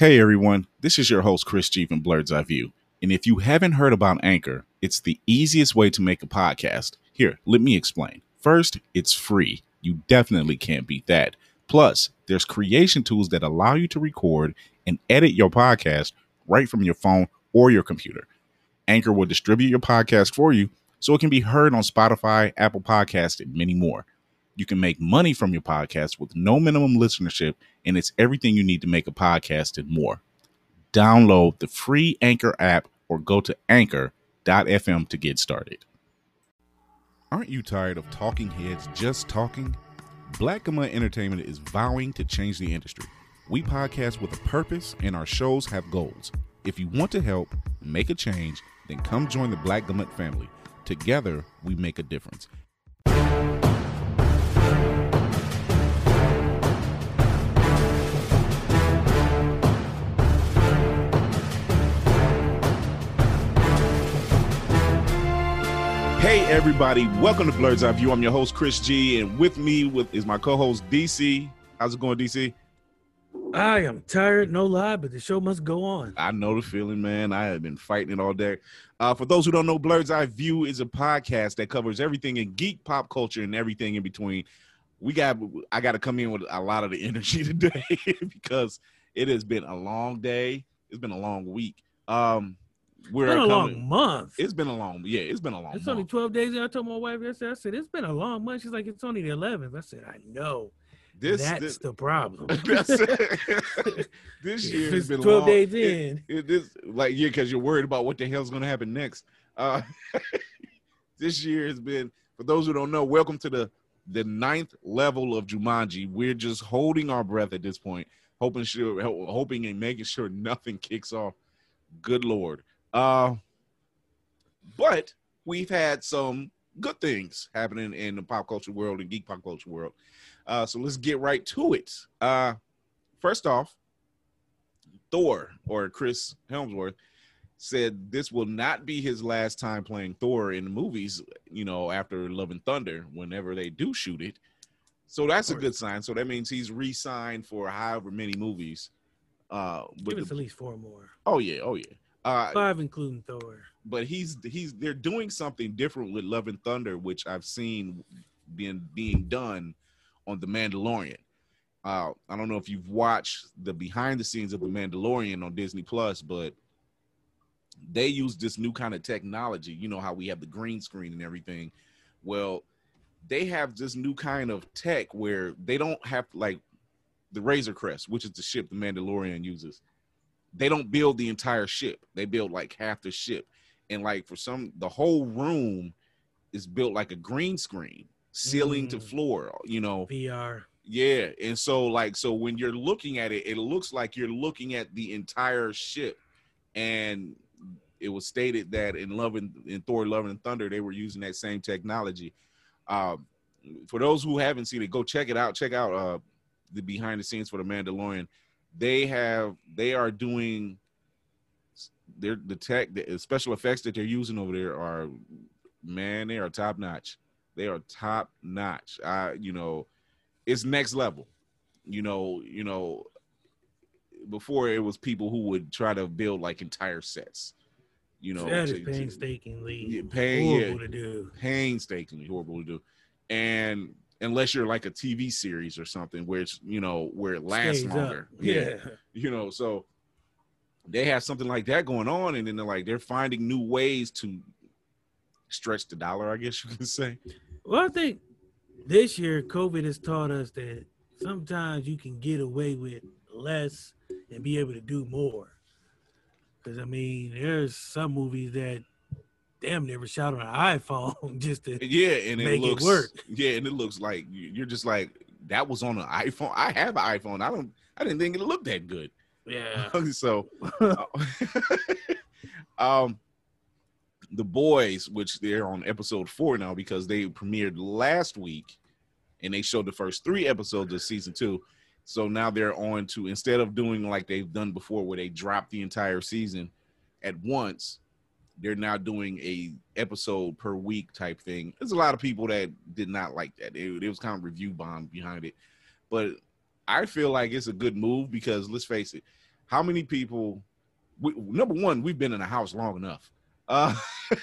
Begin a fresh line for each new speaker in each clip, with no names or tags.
Hey everyone, this is your host Chris G from Blerd's Eye View. And if you haven't heard about Anchor, it's the easiest way to make a podcast. Here, let me explain. First, it's free. You definitely can't beat that. Plus, there's creation tools that allow you to record and edit your podcast right from your phone or your computer. Anchor will distribute your podcast for you so it can be heard on Spotify, Apple Podcasts, and many more. You can make money from your podcast with no minimum listenership, and it's everything you need to make a podcast and more. Download the free Anchor app or go to anchor.fm to get started. Aren't you tired of talking heads just talking? Black Gamut Entertainment is vowing to change the industry. We podcast with a purpose, and our shows have goals. If you want to help make a change, then come join the Black Gamut family. Together, we make a difference. Hey everybody, welcome to Blerd's Eye View. I'm your host Chris G, and with me with is my co-host DC. How's it going, DC?
I am tired, no lie, but the show must go on.
I know the feeling, man. I have been fighting it all day. Uh, for those who don't know, Blerd's Eye View is a podcast that covers everything in geek pop culture and everything in between. We got I got to come in with a lot of the energy today because it has been a long day. It's been a long week. Um, we're
It's been a
coming-
long month.
It's been a long, yeah. It's been a long.
It's
month.
only 12 days. I told my wife yesterday, I said, it's been a long month. She's like, it's only the 11th. I said, I know.
This,
That's
this,
the problem.
that's this year has been
12
long.
days
It-
in.
it- this like yeah, because you're worried about what the hell's gonna happen next. Uh, this year has been for those who don't know. Welcome to the the ninth level of Jumanji. We're just holding our breath at this point, hoping sure, hoping and making sure nothing kicks off. Good lord. Uh, but we've had some good things happening in the pop culture world and geek pop culture world. Uh, so let's get right to it. Uh, first off, Thor or Chris Hemsworth said this will not be his last time playing Thor in the movies, you know, after Love and Thunder, whenever they do shoot it. So that's a good sign. So that means he's re-signed for however many movies. Uh, with
Give us
the-
at least four more.
oh yeah, oh yeah. Uh,
Five, including Thor.
but he's he's they're doing something different with Love and Thunder, which I've seen being being done on The Mandalorian. Uh, I don't know if you've watched the behind the scenes of The Mandalorian on Disney Plus, but they use this new kind of technology. You know how we have the green screen and everything. Well, they have this new kind of tech where they don't have like the Razor Crest, which is the ship the Mandalorian uses. They don't build the entire ship; they build like half the ship. And like for some the whole room is built like a green screen ceiling to
Mm.
floor you know?
VR.
yeah and so like so when you're looking at it it looks like you're looking at the entire ship. And it was stated that in love and in thor love and thunder they were using that same technology. Um for those who haven't seen it go check it out. Check out uh the behind the scenes for the mandalorian they have they are doing they're the tech the special effects that they're using over there are man they are top notch they are top notch i you know it's next level you know you know before it was people who would try to build like entire sets you know
that is painstakingly
Yeah, pain- yeah.
horrible to do.
painstakingly horrible to do and unless you're like a tv series or something where it's you know where it lasts
Stays
longer
Yeah.
you know so they have something like that going on and then they're like they're finding new ways to stretch the dollar i guess you can say
Well, I think this year COVID has taught us that sometimes you can get away with less and be able to do more. Because I mean, there's some movies that damn never shot on an iPhone just to
yeah and it
Make it
looks
work.
yeah and it looks like you- you're just like that was on an iphone i have an iphone i don't i didn't think it looked that good
yeah.
so uh, um the boys which they're on episode four now because they premiered last week and they showed the first three episodes of season two so now they're on to instead of doing like they've done before where they drop the entire season at once they're now doing a episode per week type thing there's a lot of people that did not like that it, it was kind of review bomb behind it but i feel like it's a good move because let's face it how many people? We, number one, we've been in a house long enough. Uh.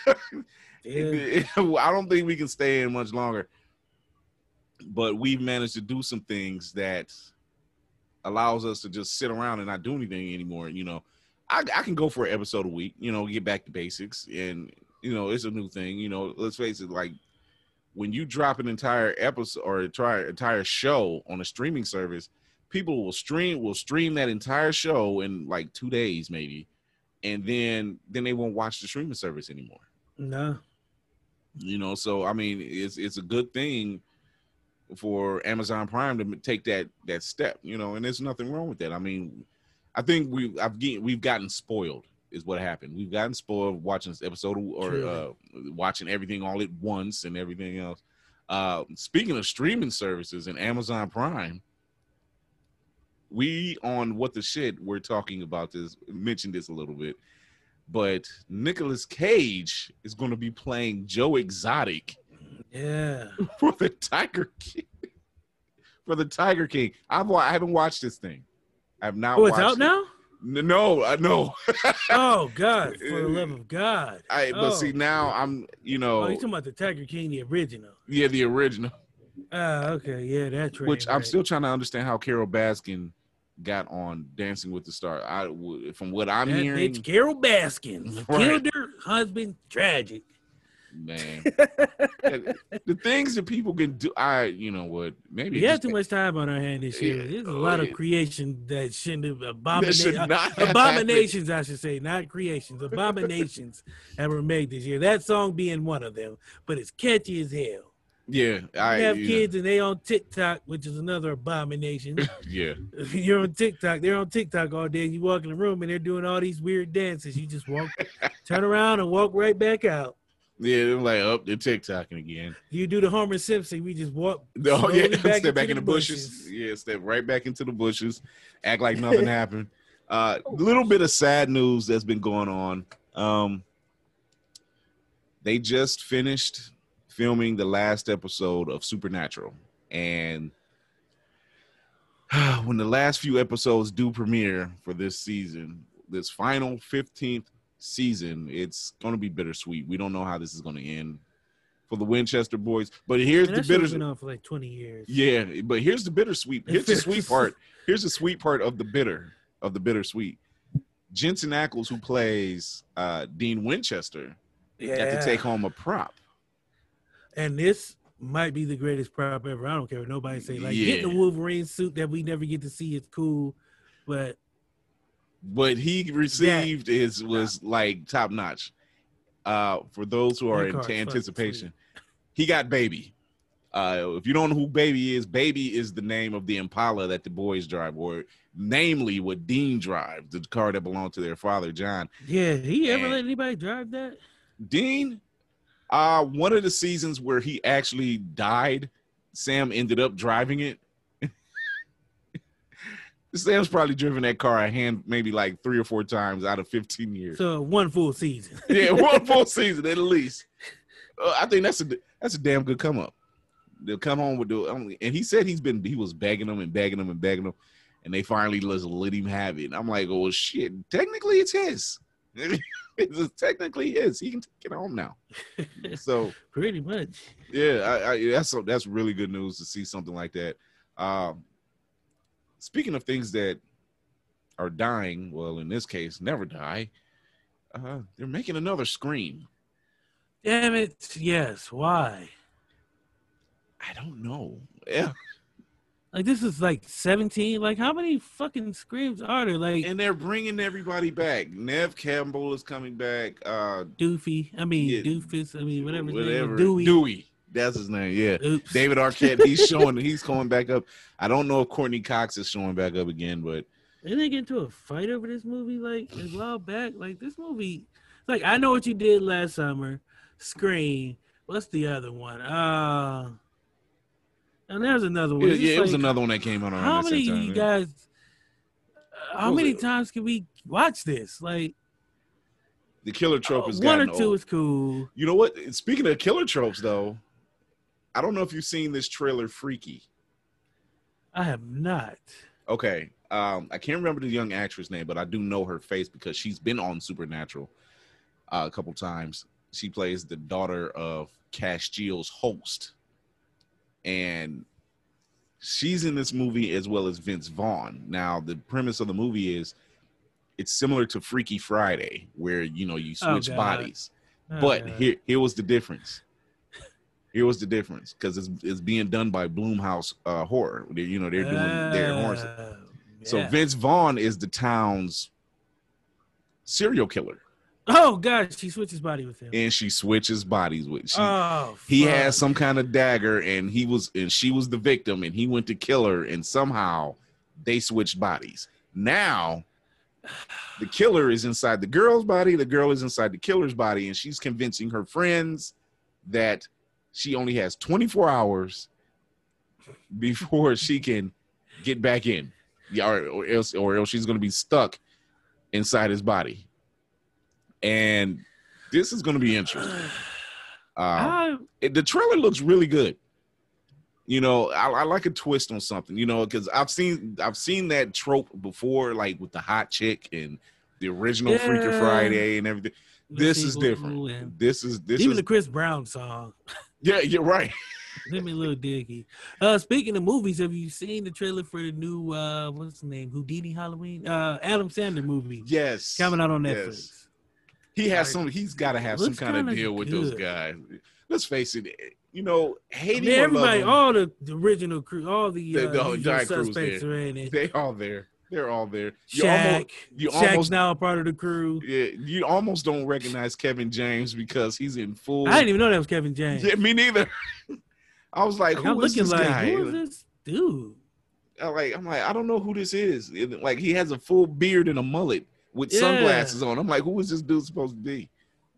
I don't think we can stay in much longer. But we've managed to do some things that allows us to just sit around and not do anything anymore. You know, I, I can go for an episode a week. You know, get back to basics, and you know, it's a new thing. You know, let's face it, like when you drop an entire episode or try entire show on a streaming service, people will stream will stream that entire show in like two days maybe, and then then they won't watch the streaming service anymore.
No.
You know, so I mean, it's it's a good thing for Amazon Prime to take that that step. You know, and there's nothing wrong with that. I mean, I think we I've get, we've gotten spoiled is what happened. We've gotten spoiled watching this episode or uh, watching everything all at once and everything else. Uh, speaking of streaming services and Amazon Prime, we on what the shit we're talking about this mentioned this a little bit, but Nicolas Cage is going to be playing Joe Exotic
Yeah.
for the Tiger King. For the Tiger King, I've I haven't watched this thing. I have not.
Oh, it's
watched
out
it.
now?
No, I know.
Oh God! For the love of God!
I but
Oh.
see now I'm you know
Oh, you talking about the Tiger King, the original?
yeah the original,
Ah, okay, yeah, that's right.
which I'm still trying to understand how Carole Baskin got on Dancing with the Stars. I from what I'm
that
hearing,
bitch Carole Baskin
Right.
killed her husband. Tragic.
Man, the things that people can do. I you know what maybe
We have too much time on our hand this year.
Yeah.
There's a
Oh,
lot
yeah.
of creation that shouldn't have
should
abominations.
not have.
Abominations, I should say, not creations. Abominations that were made this year. That song being one of them, but it's catchy as hell.
Yeah,
You
I
have
you know,
kids and they on TikTok, which is another abomination.
yeah.
You're on TikTok. They're on TikTok all day. You walk in the room and they're doing all these weird dances. You just walk, turn around and walk right back out.
Yeah, they're like, up, they're TikToking again.
You do the Homer Simpson. We just walk.
No, yeah,
back
step back in the bushes. Yeah, step right back into the bushes. Act like nothing happened. Uh, little bit of sad news that's been going on. Um, they just finished filming the last episode of Supernatural, and when the last few episodes do premiere for this season, this final fifteenth season, it's going to be bittersweet. We don't know how this is going to end for the Winchester boys, but here's
And
the bittersweet.
been on for like 20 years.
Yeah, but here's the bittersweet. Here's the sweet part. Here's the sweet part of the bitter of the bittersweet. Jensen Ackles, who plays uh, Dean Winchester,
yeah.
got to take home a prop.
And this might be the greatest prop ever. I don't care what nobody say. Like
Yeah.
getting the Wolverine suit that we never get to see is cool, but
What he received is was like top notch. Uh, for those who are in anticipation, he got baby. Uh, if you don't know who baby is, baby is the name of the Impala that the boys drive, or namely what Dean drives, the car that belonged to their father, John.
yeah, he ever
And-
let anybody drive that?
Dean, uh, one of the seasons where he actually died, Sam ended up driving it. Sam's probably driven that car a hand maybe like three or four times out of 15 years.
So one full season.
yeah, one full season at least. Uh, I think that's a that's a damn good come up. They'll come home with the only, and he said he's been he was begging them and begging them and begging them, and they finally just let him have it. And I'm like, oh shit, technically it's his. it's technically his. He can take it home now. So
Pretty much.
yeah, I, I, that's that's really good news to see something like that. Um, speaking of things that are dying, well, in this case, never die. Uh, they're making another Scream.
Damn it. Yes. Why?
I don't know. Yeah,
Like this is like 17. Like how many fucking screams are there? Like
and they're bringing everybody back. Neve Campbell is coming back. Uh,
Doofy. I mean
Yeah.
Doofus. I mean whatever.
whatever.
Dewey.
Dewey. That's his name. Yeah.
Oops.
David Arquette. He's showing. He's coming back up. I don't know if Courteney Cox is showing back up again, but
Didn't they get into a fight over this movie like a while back? Like this movie, like I know what you did last summer, Scream. What's the other one? Uh, and there's another one.
yeah,
It's
yeah, it was another one that came out
How many
time.
you guys? uh, how many
it?
times can we watch this? Like
The killer trope
uh, one or two
old.
is cool.
You know what? Speaking of killer tropes, though, I don't know if you've seen this trailer, Freaky.
I have not.
Okay, Um, I can't remember the young actress name, but I do know her face because she's been on Supernatural uh, a couple times. She plays the daughter of Castiel's host, and she's in this movie as well as Vince Vaughn. Now, the premise of the movie is it's similar to Freaky Friday, where you know you
Oh,
switch
God.
bodies.
Oh,
But
God.
here, here was the difference. Here was the difference because it's, it's being done by Blumhouse uh, Horror. They, you know, they're doing their horror.
Uh,
So. Vince Vaughn is the town's serial killer,
Oh God, she switches body with him.
and she switches bodies with. She,
oh,
he
fuck.
has some kind of dagger, and he was, and she was the victim, and he went to kill her, and somehow they switched bodies. Now, the killer is inside the girl's body, the girl is inside the killer's body, and she's convincing her friends that she only has 24 hours before she can get back in. Yeah, or, or else or else she's gonna be stuck inside his body. And this is gonna be interesting. Um,
I,
the trailer looks really good. You know, I, I like a twist on something. You know, because I've seen I've seen that trope before, like with the hot chick and the original
Yeah.
Friday and everything. This is different. This is this
even
is
the Chris Brown song.
yeah, you're right.
Let me a little diggy. Uh, speaking of movies, have you seen the trailer for the new uh, what's the name? Houdini Halloween? Uh, Adam Sandler movie
Yes,
coming out on
yes.
Netflix.
He has
Like,
some. He's got to have some kind of deal with those guys. Let's face it. You know,
I
hating
mean,
or
everybody, all the, the original crew, all the,
The-
uh,
the whole
usual
giant crew's
suspects
there.
are in it.
they all there. They're all there. You
Shaq,
almost, you
Shaq's
almost
now a part of the crew.
Yeah, you almost don't recognize Kevin James because he's in full.
I didn't even know that was Kevin James.
Yeah, me neither. I was like,
Like,
who
I'm
is this
like,
guy?
who is this dude?
I'm like, I'm like, I don't know who this is. Like, he has a full beard and a mullet with
Yeah.
sunglasses on. I'm like, who is this dude supposed to be?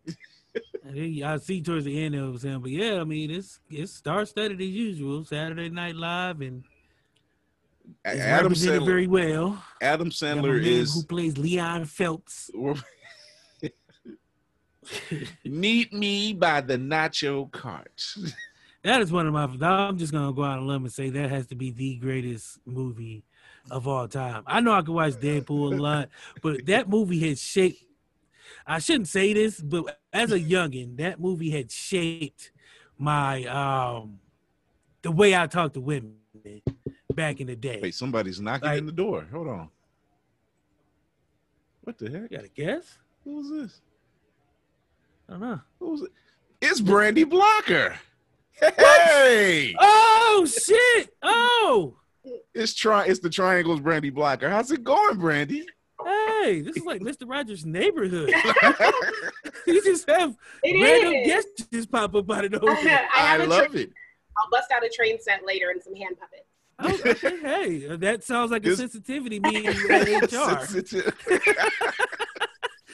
I see towards the end it was him, but yeah, I mean it's it's star studded as usual. Saturday Night Live and It's
Adam
represented
Sandler.
very well.
Adam
You have a
Sandler is
who plays Leon Phelps.
"Meet Me" by the Nacho Cart.
That is one of my. I'm just gonna go out on a limb and say that has to be the greatest movie of all time. I know I could watch Deadpool a lot, but that movie has shaped. I shouldn't say this, but as a youngin, that movie had shaped my um the way I talk to women back in the day.
Wait, somebody's knocking
Like-
in the door. Hold on. What the heck?
You got a guess?
Who's this?
I don't know.
Who's it? It's Brandi Blocker. Hey,
Oh shit! Oh,
it's try. It's the Triangle's Brandi Blocker. How's it going, Brandi?
hey, this is like Mr. Rogers' neighborhood. you just have
It
random
is.
guests just pop up out of
I
nowhere.
have
I
a
love
tra-
it.
I'll bust out a train set later and some hand puppets.
Okay, hey, uh, that sounds like a sensitivity meeting at HR.
Sensitive.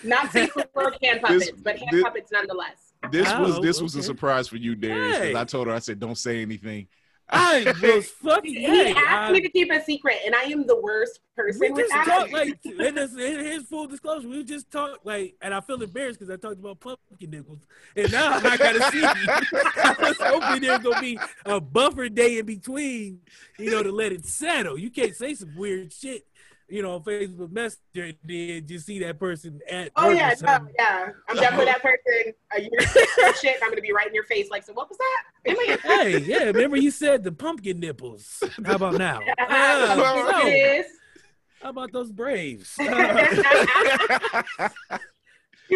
Not safe for hand puppets,
This-
but hand
this-
puppets nonetheless.
This was
Oh,
this was a surprise for you, Darius. 'cause
Hey.
I told her I said don't say anything.
I was fucking.
He asked
I,
me to keep a secret, and I am the worst person
we just talked like, and this, here's full disclosure. We just talked like, and I feel embarrassed because I talked about pumpkin nipples, and now I gotta see. I was hoping there's gonna be a buffer day in between, you know, to let it settle. You can't say some weird shit, you know, Facebook Messenger, did you see that person at.
Oh
work
yeah, no, yeah. I'm definitely that person. Uh, you're shit. I'm gonna be right in your face. Like, so what was that?
Hey, yeah, remember you said the pumpkin nipples. How about now?
Well,
so, how about those Braves?
he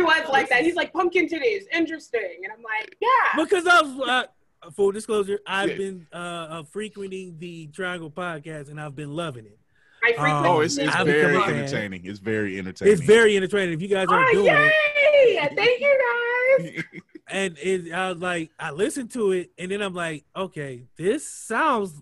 was like that. He's like pumpkin titties, interesting, and I'm like, yeah.
because I was uh, full disclosure, I've
Yeah.
been uh, uh, frequenting the Triangle podcast and I've been loving it.
I frequently.
oh, it's it's very
become a fan.
entertaining. It's very entertaining.
It's very entertaining. If you guys aren't
Oh,
doing it,
yay! Thank you guys.
and it, I was like, I listened to it, and then I'm like, okay, this sounds.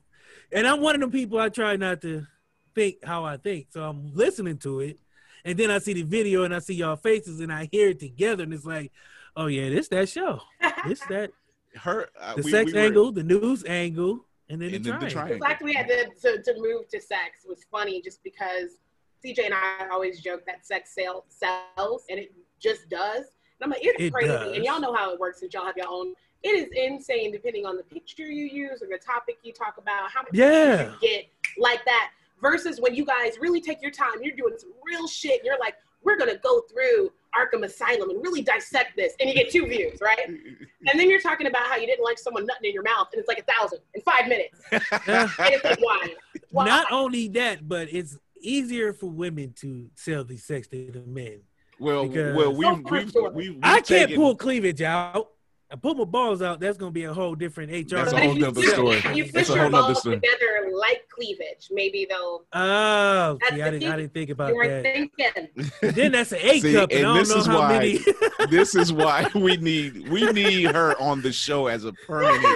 And I'm one of them people I try not to think how I think, so I'm listening to it, and then I see the video and I see y'all faces and I hear it together, and it's like, oh yeah, this that show, this that
Her uh,
the
we-
sex
we were-
angle, the news angle, and then
and
the
then the
triangle.
The fact we had to, to, to move to sex was funny just because CJ and I always joke that sex sell, sells, and it just does. And I'm like, it's
It
crazy.
does.
And y'all know how it works since y'all have your own. It is insane depending on the picture you use or the topic you talk about, how much
Yeah.
you get like that. versus when you guys really take your time, you're doing some real shit, and you're like, we're gonna go through Arkham Asylum and really dissect this, and you get two views, right? And then you're talking about how you didn't like someone nutting in your mouth, and it's like a thousand in five minutes. And it's like, why? Why?
Not only that, but it's easier for women to sell these sex than men.
well, well, we've
So
we've,
sure.
we've, we've
I can't
taken-
pull cleavage out. I pull my balls out. That's gonna be a whole different HR.
That's a whole
if you
nother
fish-
story.
If you
That's a
your
whole nother
balls
story.
together like cleavage, maybe they'll.
Oh, see, I didn't, I didn't think about
You
that.
thinking.
Then that's an eight
See,
cup, and,
and
I don't
this
know
is
how
why-
many.
this is why we need we need her on the show as a permanent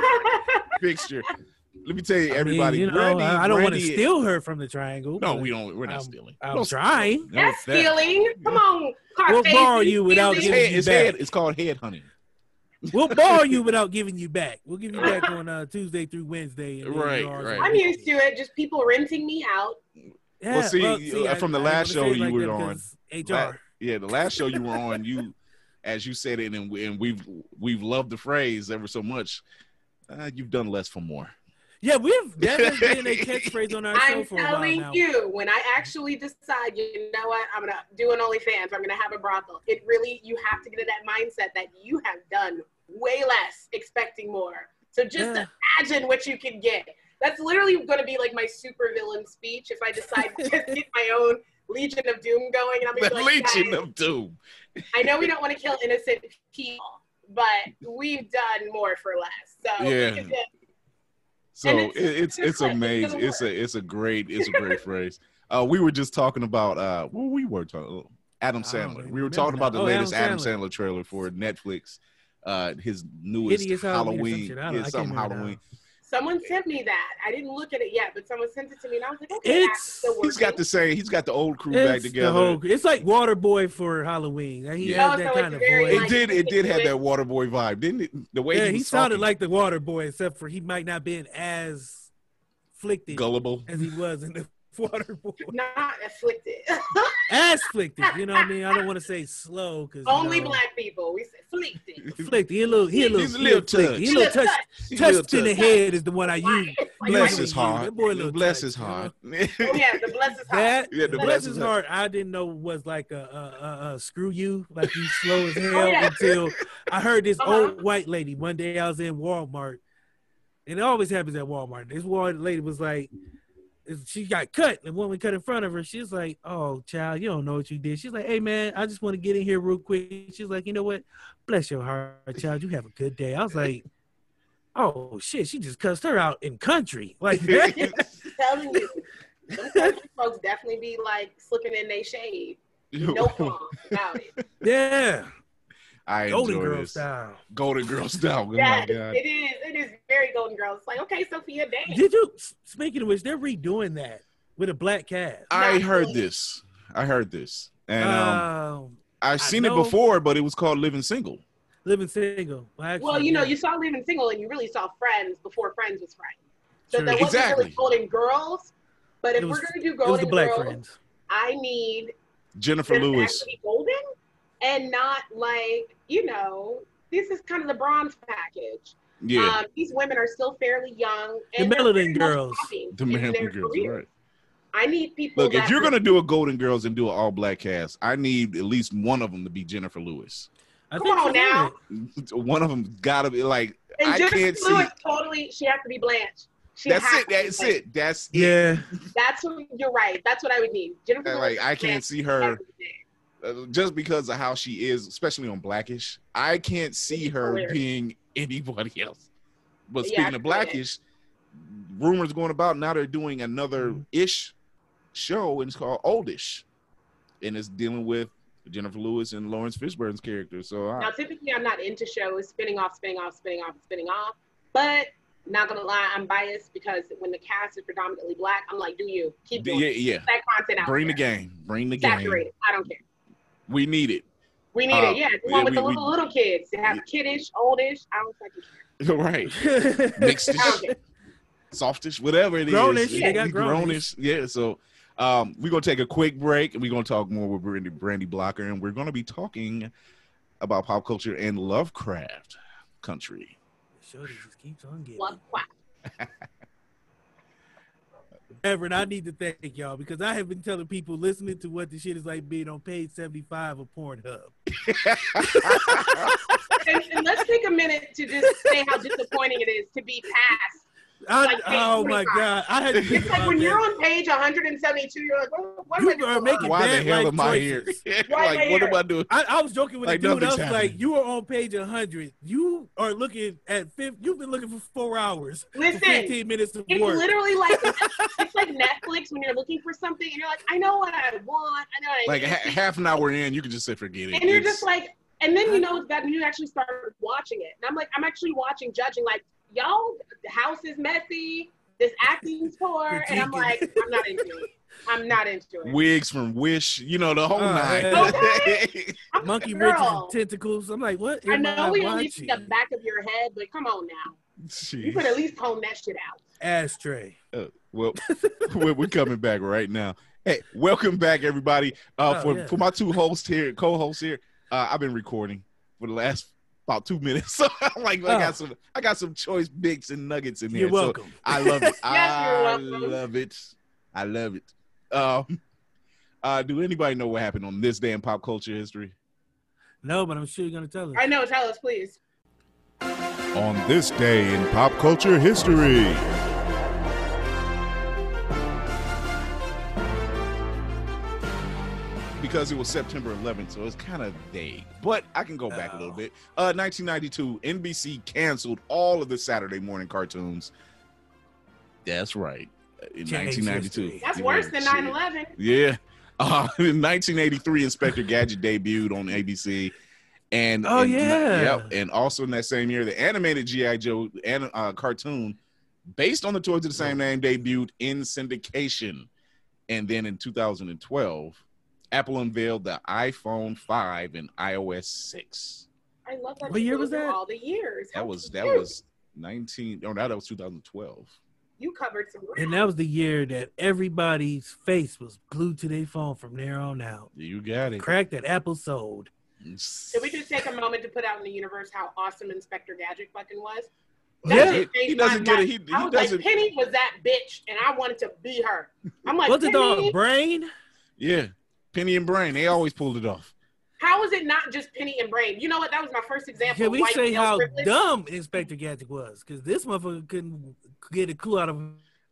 fixture. Let me tell you,
I mean,
everybody.
you know,
Brandi-
I, I don't want to steal her from the triangle.
No, we don't. We're not
I'm-
stealing.
I'm
No,
trying.
no,
That's stealing. Come on,
We'll borrow you without
It's
giving
head.
you
It's
back.
head. It's called head hunting.
We'll borrow you without giving you back. We'll give you back on uh, Tuesday through Wednesday. and
Right, right.
I'm used to it. Just people renting me out.
Yeah,
Well, see, uh, from the
I
last
wanna
show you
like
were on,
HR.
La- yeah, the last show you were on, you, as you said it, and, we, and we've we've loved the phrase ever so much. Uh, you've done less for more.
Yeah, we've that has been a catchphrase on our show
I'm
for a while
I'm
telling
you, when I actually decide, you know what, I'm gonna do an OnlyFans. I'm gonna have a brothel. It really, you have to get in that mindset that you have done way less, expecting more. So just
Yeah.
imagine what you can get. That's literally gonna be like my supervillain speech if I decide to just get my own Legion of Doom going. And I'm be like,
Legion of Doom.
I know we don't want to kill innocent people, but we've done more for less. So
Yeah.
we can just-
So
it's-
it's
it's
it's
like,
amazing.
gonna
It's a it's a great it's a great phrase. Uh, we were just talking about uh, well, we were talking Adam Sandler. We were talking about the
Oh,
latest
Adam
Adam
Sandler.
Sandler trailer for Netflix. Uh, his newest
Hideous Halloween or some
Halloween,
shit. I don't-
yeah,
I can't
some. Halloween.
Someone sent me that. I didn't look at it yet, but someone sent it to me, and I was like, okay, that's
It's
still
He's got the same. He's got the old crew back
It's the
together.
whole. It's like Waterboy for Halloween. He
Yeah.
has
Oh,
that
so
kind of voice.
it
like,
did. It did have that
continuous.
Waterboy vibe, didn't it? The way
yeah,
he,
he sounded
talking,
like the Waterboy, except for he might not been as afflicted
gullible.
as he was in the Waterboy.
Not afflicted.
As afflicted, you know what I mean? I don't want to say slow because
Only black people. We say afflicted.
afflicted. He a little, he a little,
He's a little
afflicted. He a
touched.
little touch,
He's
touched in the
touched.
head is the one I use.
Like,
Bless
Like,
his
that
heart.
boy a little
Bless
touched,
his
you know?
heart.
Oh yeah, the bless is hot.
That
Yeah, the
bless
bless
his
his
heart. I didn't know was like a, a, a, a screw you, like he's slow as hell
Oh, yeah.
until I heard this
Uh-huh.
old white lady. One day I was in Walmart, and it always happens at Walmart. This white lady was like, she got cut, and when we cut in front of her, she's like, "Oh, child, you don't know what you did." She's like, "Hey, man, I just want to get in here real quick." She's like, "You know what? Bless your heart, child. You have a good day." I was like. Oh shit! She just cussed her out in country like that.
telling you, some country folks definitely be like slipping in their shade. No qualms about it.
yeah,
I
Golden
enjoy
Girl
this.
style.
Golden Girl style. Oh
Yes,
my god.
it is. It is very Golden Girls. It's like, okay, Sophia, dance.
Did you? Speaking of which, they're redoing that with a black cast.
I
Not
heard
really.
this. I heard this, and um,
Um,
I've seen it before, but it was called Living Single.
living single. Well, actually,
Well, you know, you saw Living Single and you really saw Friends before Friends was Friends. So
True.
there wasn't
Exactly.
really Golden Girls. But if
was-
we're going to do
it was
Golden
the black
Girls,
friends.
I need
Jennifer Lewis.
golden and not like, you know, this is kind of the bronze package.
Yeah,
Um, these women are still fairly young.
The
And they're
Melanin girls.
happy
the
in
Marilyn
their
Girls.
careers.
Right.
I need people.
Look, if you're gonna do a Golden Girls and do an all black cast, I need at least one of them to be Jennifer Lewis.
I
Come
think
on now.
One of them gotta be like.
and
I
Jennifer
can't see.
Totally, she has to be Blanche. She
That's it. That's
Blanche.
it. That's it.
Yeah,
That's what you're right. That's what I would need. Jennifer
And,
Lewis.
like I can't
Blanche,
see her
every day.
uh, just because of how she is, especially on Blackish. I can't see her being anybody else. But
Yeah,
speaking of Blackish, rumors going about now they're doing another ish show and it's called Oldish, and it's dealing with Jennifer Lewis and Laurence Fishburne's character. So I,
Now, typically, I'm not into shows spinning off, spinning off, spinning off, spinning off. But not gonna lie, I'm biased because when the cast is predominantly black, I'm like, do you keep doing
yeah.
that content out
Bring the game. Bring the
Saturate
game.
it. I don't care.
We need it.
We need
Uh,
it. Yeah, the one with
we-
the
we-
little little kids. They have kiddish, oldish. I don't fucking care.
right. Mixed
I don't care.
softish, whatever it is.
Grownish,
they
got
grownish. Yeah. So um, we're gonna take a quick break and we're gonna talk more with Brandi Brandi Blocker, and we're gonna be talking about pop culture and Lovecraft country.
Shorty just keeps on getting.
What? What?
Ever, I need to thank y'all because I have been telling people listening to what the shit is like being on page 75 of Pornhub.
and, and let's take a minute to just say how disappointing it is to be past.
I,
Like page
oh my god! I had to
It's like when
that.
you're on page 172, you're like, what, what am
You are
doing?
making
Why the hell
life
am I here?
choices.
Why
like, what
here?
am I doing?
I, I was joking with
Like
the dude. I was
nothing's
like, "You are on page 100. You are looking at 50. You've been looking for four hours, for
Listen,
15 minutes of
it's
work."
literally like it's like Netflix when you're looking for something and you're like, I know what I want, I know I
Like ha- half an hour in, you can just say forget it.
and you're
It's-
just like, and then you know it's bad, and you actually start watching it. And I'm like, I'm actually watching, judging, like, y'all, the house is messy, this acting's poor, and I'm like, I'm not into it. I'm not into it.
wigs from Wish, you know the whole
Oh,
nine.
Okay.
Monkey
a
wrenches tentacles. I'm like, what?
I
am
know we only
watching?
see the back of your head, but come on now. You could at least hone that shit out.
Ashtray.
Uh, well, we're, we're coming back right now. Hey, welcome back, everybody. Uh,
Oh,
for
yeah.
for my two hosts here, co-hosts here, uh, I've been recording for the last about two minutes. So I'm like, I
Oh.
got some, I got some choice bits and nuggets in there.
You're
So
welcome.
I love it.
you're
I love it. I love it. Um, uh, do anybody know what happened on this day in pop culture history?
no, but I'm sure you're gonna tell us.
I know, tell us, please.
On this day in pop culture history. Because it was September 11th, so it's kind of vague. But I can go back a little
Oh.
bit. Uh, 1992, NBC canceled all of the Saturday morning cartoons. That's right. In
Change
1992.
history.
That's
Yeah,
worse than 9 11.
Yeah. Uh, in 1983, Inspector Gadget debuted on ABC. And
Oh,
and-
yeah.
yep. And also in that same year, the animated G.I. Joe an, uh, cartoon, based on the toys of the same name, debuted in syndication. And then in 2012, Apple unveiled the iPhone 5 and iOS 6.
I love that.
What year was that?
All the years.
That
How
was that
cute.
was 19. Oh, no, that was 2012.
You covered some.
And that was the year that everybody's face was glued to their phone from there on out.
You got it.
Crack that Apple sold.
Should we just take a moment to put out in the universe how awesome Inspector Gadget fucking was?
Yeah.
That shit
He- he doesn't get it.
life.
He-
I was
doesn't-
like, Penny was that bitch, and I wanted to be her. I'm like,
What's the
Penny,
dog? Brain?
Yeah. Penny and Brain, they always pulled it off.
how is it not just Penny and Brain? You know what? That was my first example.
Can we
white
say how
privilege.
dumb Inspector Gadget was? Because this motherfucker couldn't get a clue out of.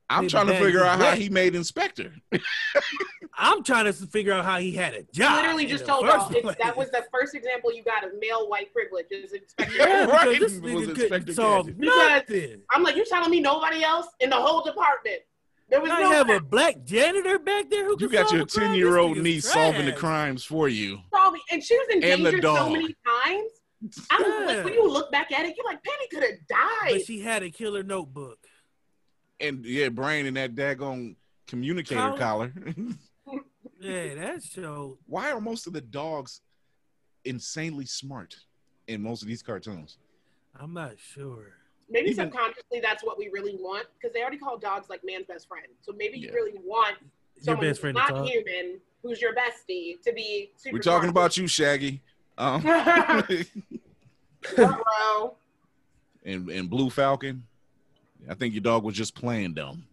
I'm trying to figure out how he made Inspector.
I'm trying to figure out how he had a
I
job.
literally
in
just
the
told
first
y'all it's,
place.
that was the first example you got of male white privilege is Inspector.
Yeah,
Gadget.
Right,
this
was Inspector
solve
Gadget.
Because-
nothing.
I'm like, you're telling me nobody else in the whole department? There was
I
no
have a black janitor back there who
You
can
got
solve
your
a crime?
10 year old
This nigga's
niece solving the crimes for you.
solving, and she was in
And the
danger so many times. I was
Yeah.
like, when you look back at it, you're like, Penny could have died.
But she had a killer notebook.
And yeah, Brain in that daggone communicator collar.
Yeah, that show.
Why are most of the dogs insanely smart in most of these cartoons?
I'm not sure.
Maybe
Even-
subconsciously that's what we really want because they already call dogs like man's best friend. So maybe you
Yeah.
really want
Your
someone
best friend
not human, who's your bestie, to be super
We're talking
smart.
about you, Shaggy. Um, and, and Blue Falcon. I think your dog was just playing dumb.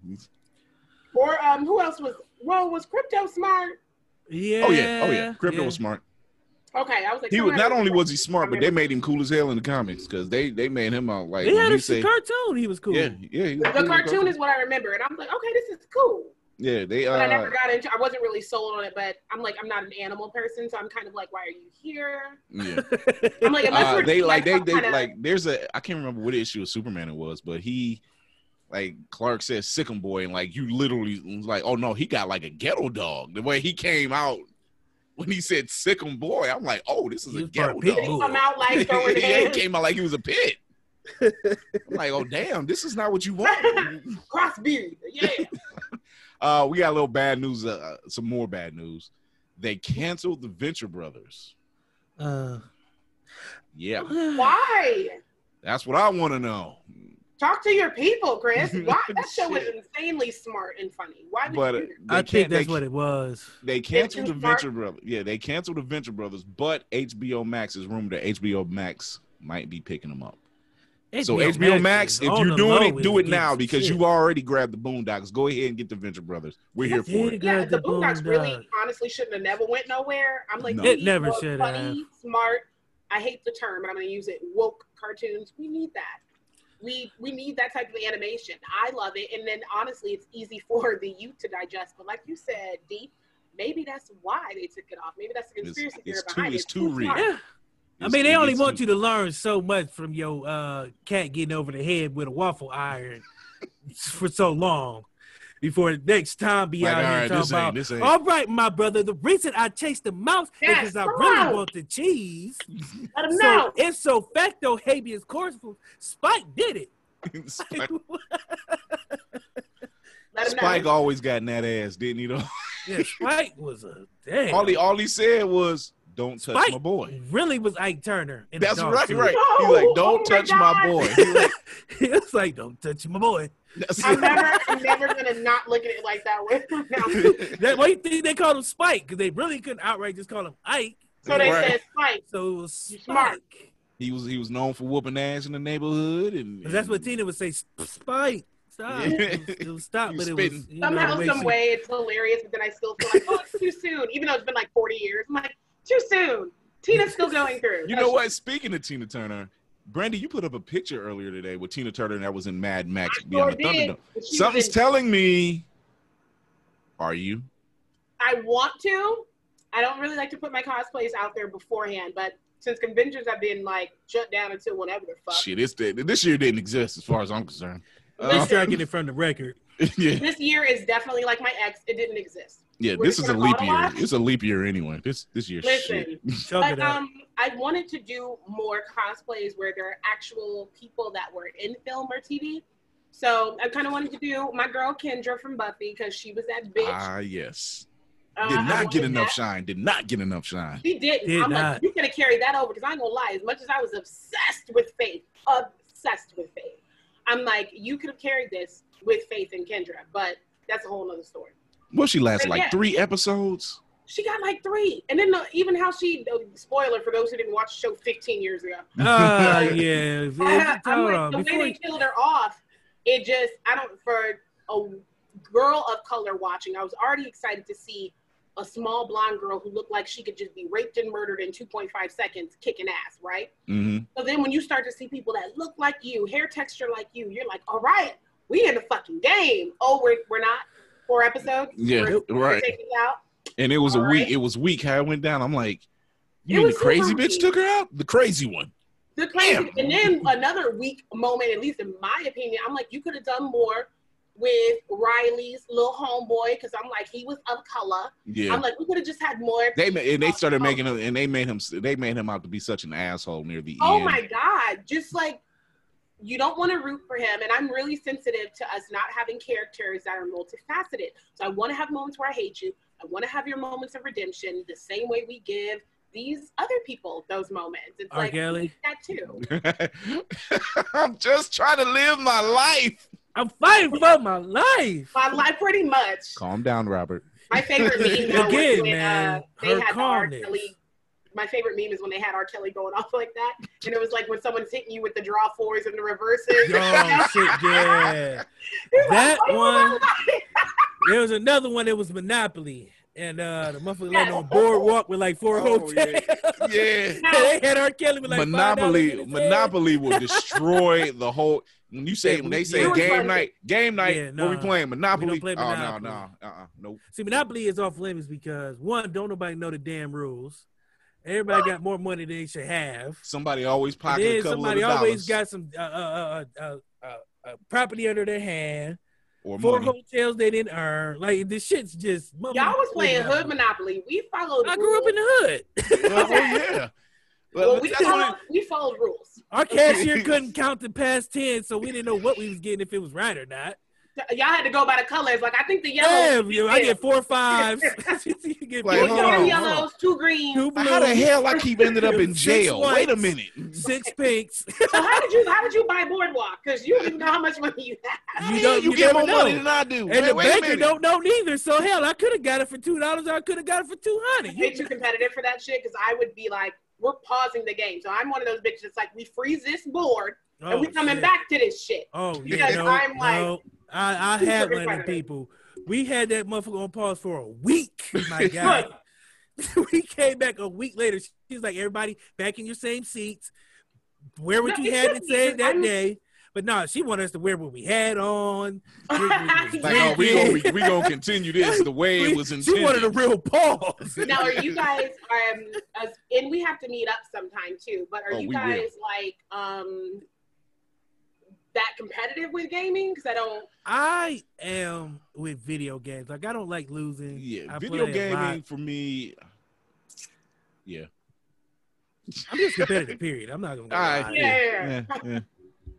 Or um, who else was? Well, was Krypto smart?
Yeah.
Oh yeah, oh yeah. Krypto
yeah.
was smart.
Okay, I was like,
He was not only was he smart, but they made him cool as hell in the comics because they they made him out like
They had a
say,
cartoon. He was cool.
yeah yeah he was
The
cool
cartoon is what I remember, and I'm like, okay, this is cool.
yeah they
But I never
uh
got into. I wasn't really sold on it, but I'm like, I'm not an animal person, so I'm kind of like, why are you here?
yeah
I'm like, unless
uh,
we're
they like they they
kinda-
like there's a I can't remember what issue of Superman it was, but he like Clark said Sickum boy and like you literally was like oh no he got like a ghetto dog the way he came out when he said Sickum boy I'm like oh this is
He
a
was
ghetto
of Pit
dog.
Did he come out like throwing
yeah, he came out like he was a pit. I'm like, oh damn, this is not what you want.
crossbeard? Yeah.
uh, we got a little bad news. Uh, some more bad news. They canceled the Venture Brothers.
Uh,
Yeah,
Why?
that's what I want to know.
Talk to your people, Chris. Why? That show was insanely smart and funny. Why?
But uh, they
I
can't-
think that's
they,
what it was.
they canceled the
too?
Venture Brothers. Yeah, they canceled the Venture Brothers, but HBO Max is rumored that HBO Max might be picking them up. So HBO Max,
is
if you're doing it, do it now because
shit.
you've already grabbed the Boondocks. Go ahead and get the Venture Brothers. We're here for
Yeah.
it.
Yeah, the
the
Boondocks really honestly shouldn't have never went nowhere. I'm like,
No.
It
need
never
more
should
funny, smart. I hate the term, but I'm going to use it. Woke cartoons. We need that. We we need that type of animation. I love it, and then honestly, it's easy for the youth to digest. But like you said, Deep, maybe that's why they took it off. Maybe that's the
It's-
conspiracy
it's
theory
too-
behind
it's
it.
too real.
Yeah. I mean, they only want
too-
you to learn so much from your uh, cat getting over the head with a waffle iron for so long before the next time be
Like,
out
all
here
right,
talking
this ain't-
about.
this ain't-
All right, my brother. The reason I chased the mouse
Yes,
is because I really
on.
want the cheese.
Let them
So
know.
it's so facto habeas corpus. Spike did it.
Spike, Spike always got in that ass, didn't he? Though
yeah, Spike was a damn.
all he all he said was, "Don't touch
Spike
my boy."
really was Ike Turner. in
That's right,
suit.
right.
No,
He's oh, like,
oh
"Don't
my
touch my
God.
boy." He like,
he was like, "Don't touch my boy."
That's
I'm never, I'm never gonna not look at it like that way. Now.
That why you think they called him Spike? Because they really couldn't outright just call him Ike.
So they
Right.
said Spike.
So it was Spike.
smart.
he was he was known for whooping ass in the neighborhood, and
that's what Tina would say. Spike. Stop. It, was, stop, but
was
it was
spitting.
you know,
Somehow,
it
some way, it's hilarious, but then I still feel like, oh, it's too soon. Even though it's been like 40 years, I'm like, too soon. Tina's still going through.
You know what? Speaking of Tina Turner, Brandi, you put up a picture earlier today with Tina Turner that was in Mad Max
I
Beyond
sure
the
did.
Thunderdome. Something's
was in-
telling me. Are you?
I want to. I don't really like to put my cosplays out there beforehand, but since conventions have been like shut down until whenever the fuck.
Shit, it's this year didn't exist as far as I'm concerned.
He's
Uh,
striking it from the record.
Yeah,
This year is definitely like my ex. It didn't exist.
yeah.
We're
This is a leap year.
watch?
It's a leap year anyway. This this year. Shit.
Listen,
Chug
but um, I wanted to do more cosplays where there are actual people that were in film or TV. So I kind of wanted to do my girl Kendra from Buffy because she was that bitch.
Ah, yes.
Uh,
Did not get enough
that.
shine. Did not get enough shine.
She didn't.
Did
I'm like,
not.
you could have carried that over because I ain't gonna lie. As much as I was obsessed with Faith, obsessed with Faith, I'm like, you could have carried this with Faith and Kendra, but that's a whole nother story.
Well, she lasted like
yeah.
three episodes.
She got like three, and then the, even how she uh, spoiler for those who didn't watch the show 15 years ago.
Ah, yeah.
I, I'm like,
on.
the
Before
way they killed her off, it just I don't for a girl of color watching. I was already excited to see a small blonde girl who looked like she could just be raped and murdered in 2.5 seconds, kicking ass, right?
hmm
So then when you start to see people that look like you, hair texture like you, you're like, all right, we in the fucking game. Oh, we're, we're not four episodes.
Yeah,
we're, we're
right.
out.
And it was a week.
right.
It was weak how it went down. I'm like, you mean the crazy bitch took her out? The crazy one.
The crazy,
Damn.
and then another weak moment, at least in my opinion, I'm like, you could have done more with Riley's little homeboy because I'm like, he was of color.
Yeah.
I'm like, we could have just had more.
They ma- and they started
Oh.
making him, and they made him. They made him out to be such an asshole near the
Oh
end.
my god! Just like you don't want to root for him, and I'm really sensitive to us not having characters that are multifaceted. So I want to have moments where I hate you. I want to have your moments of redemption, the same way we give these other people those moments. It's
R.
like
Kelly.
that too.
I'm just trying to live my life.
I'm fighting for my life.
My life, pretty much.
Calm down, Robert.
My favorite meme though,
Again,
when
man,
uh, they
her
had the R. Kelly. My favorite meme is when they had R. Kelly going off like that, and it was like when someone's hitting you with the draw fours and the reverses.
Yo, shit, yeah.
He's like,
That
"Oh,
one- There was another one that was Monopoly. And uh the motherfucker
Yeah.
landed on boardwalk with like four
Oh,
hotels.
yeah. Yeah.
they had R. Kelly with like
Monopoly,
$5
Monopoly will destroy the whole. When you say
Yeah,
when they say game night, game night,
Yeah,
what we playing Monopoly?
play
oh no,
Monopoly.
no, uh, uh nope.
See, Monopoly is off limits because one, don't nobody know the damn rules. Everybody got more money than they should have.
Somebody always pocket a couple
somebody
of
always
dollars
got some uh, uh, uh, uh, uh, uh, property under their hand.
or
Four
money.
hotels they didn't earn. Like this shit's just.
Y'all was playing hood monopoly. We followed.
I grew up in the hood.
Well, oh, yeah. Well,
Well, we
that's
followed,
what
we followed rules.
Our cashier couldn't count the past ten, so we didn't know what we was getting if it was right or not.
Y'all had to go by the colors. Like I think the yellow.
you know, I get four fives. you get
Like,
four
hold on,
yellows, two greens.
two
it- how the hell I keep ended up in
Six
jail? Wait a minute.
six pinks.
So how did you how did you buy boardwalk? Because you didn't know how much money you
had.
You don't-
you,
you
get
never
more money
know.
than I do.
And
wait,
the
wait
banker don't know neither. So hell, I could have got it for two dollars or I could have got it for two hundred.
Way too competitive for that shit because I would be like, we're pausing the game. So I'm one of those bitches that's like, we freeze this board and
Oh,
we coming
shit.
back to this shit.
Oh yeah,
Because
no,
I'm like-
no. I, I had one of people. We had that motherfucker on pause for a week. My God. we came back a week later. She's like, everybody back in your same seats. Where what
No,
you
it
had to
should be,
say
'cause
that
I'm-
day. But no, she wanted us to wear what we had on. drink we was
Like, oh, we gonna be, we gonna continue this the way it was intended.
She
intended.
wanted a real pause.
now, are you guys um as, and we have to meet up sometime too? But are
Oh,
you
we will.
guys like um that competitive with gaming? Because I don't.
I am with video games. Like I don't like losing.
yeah,
I
video
play a lot.
gaming for me. Yeah,
I'm just competitive. Period. I'm not gonna.
All right.
lie.
Yeah.
yeah,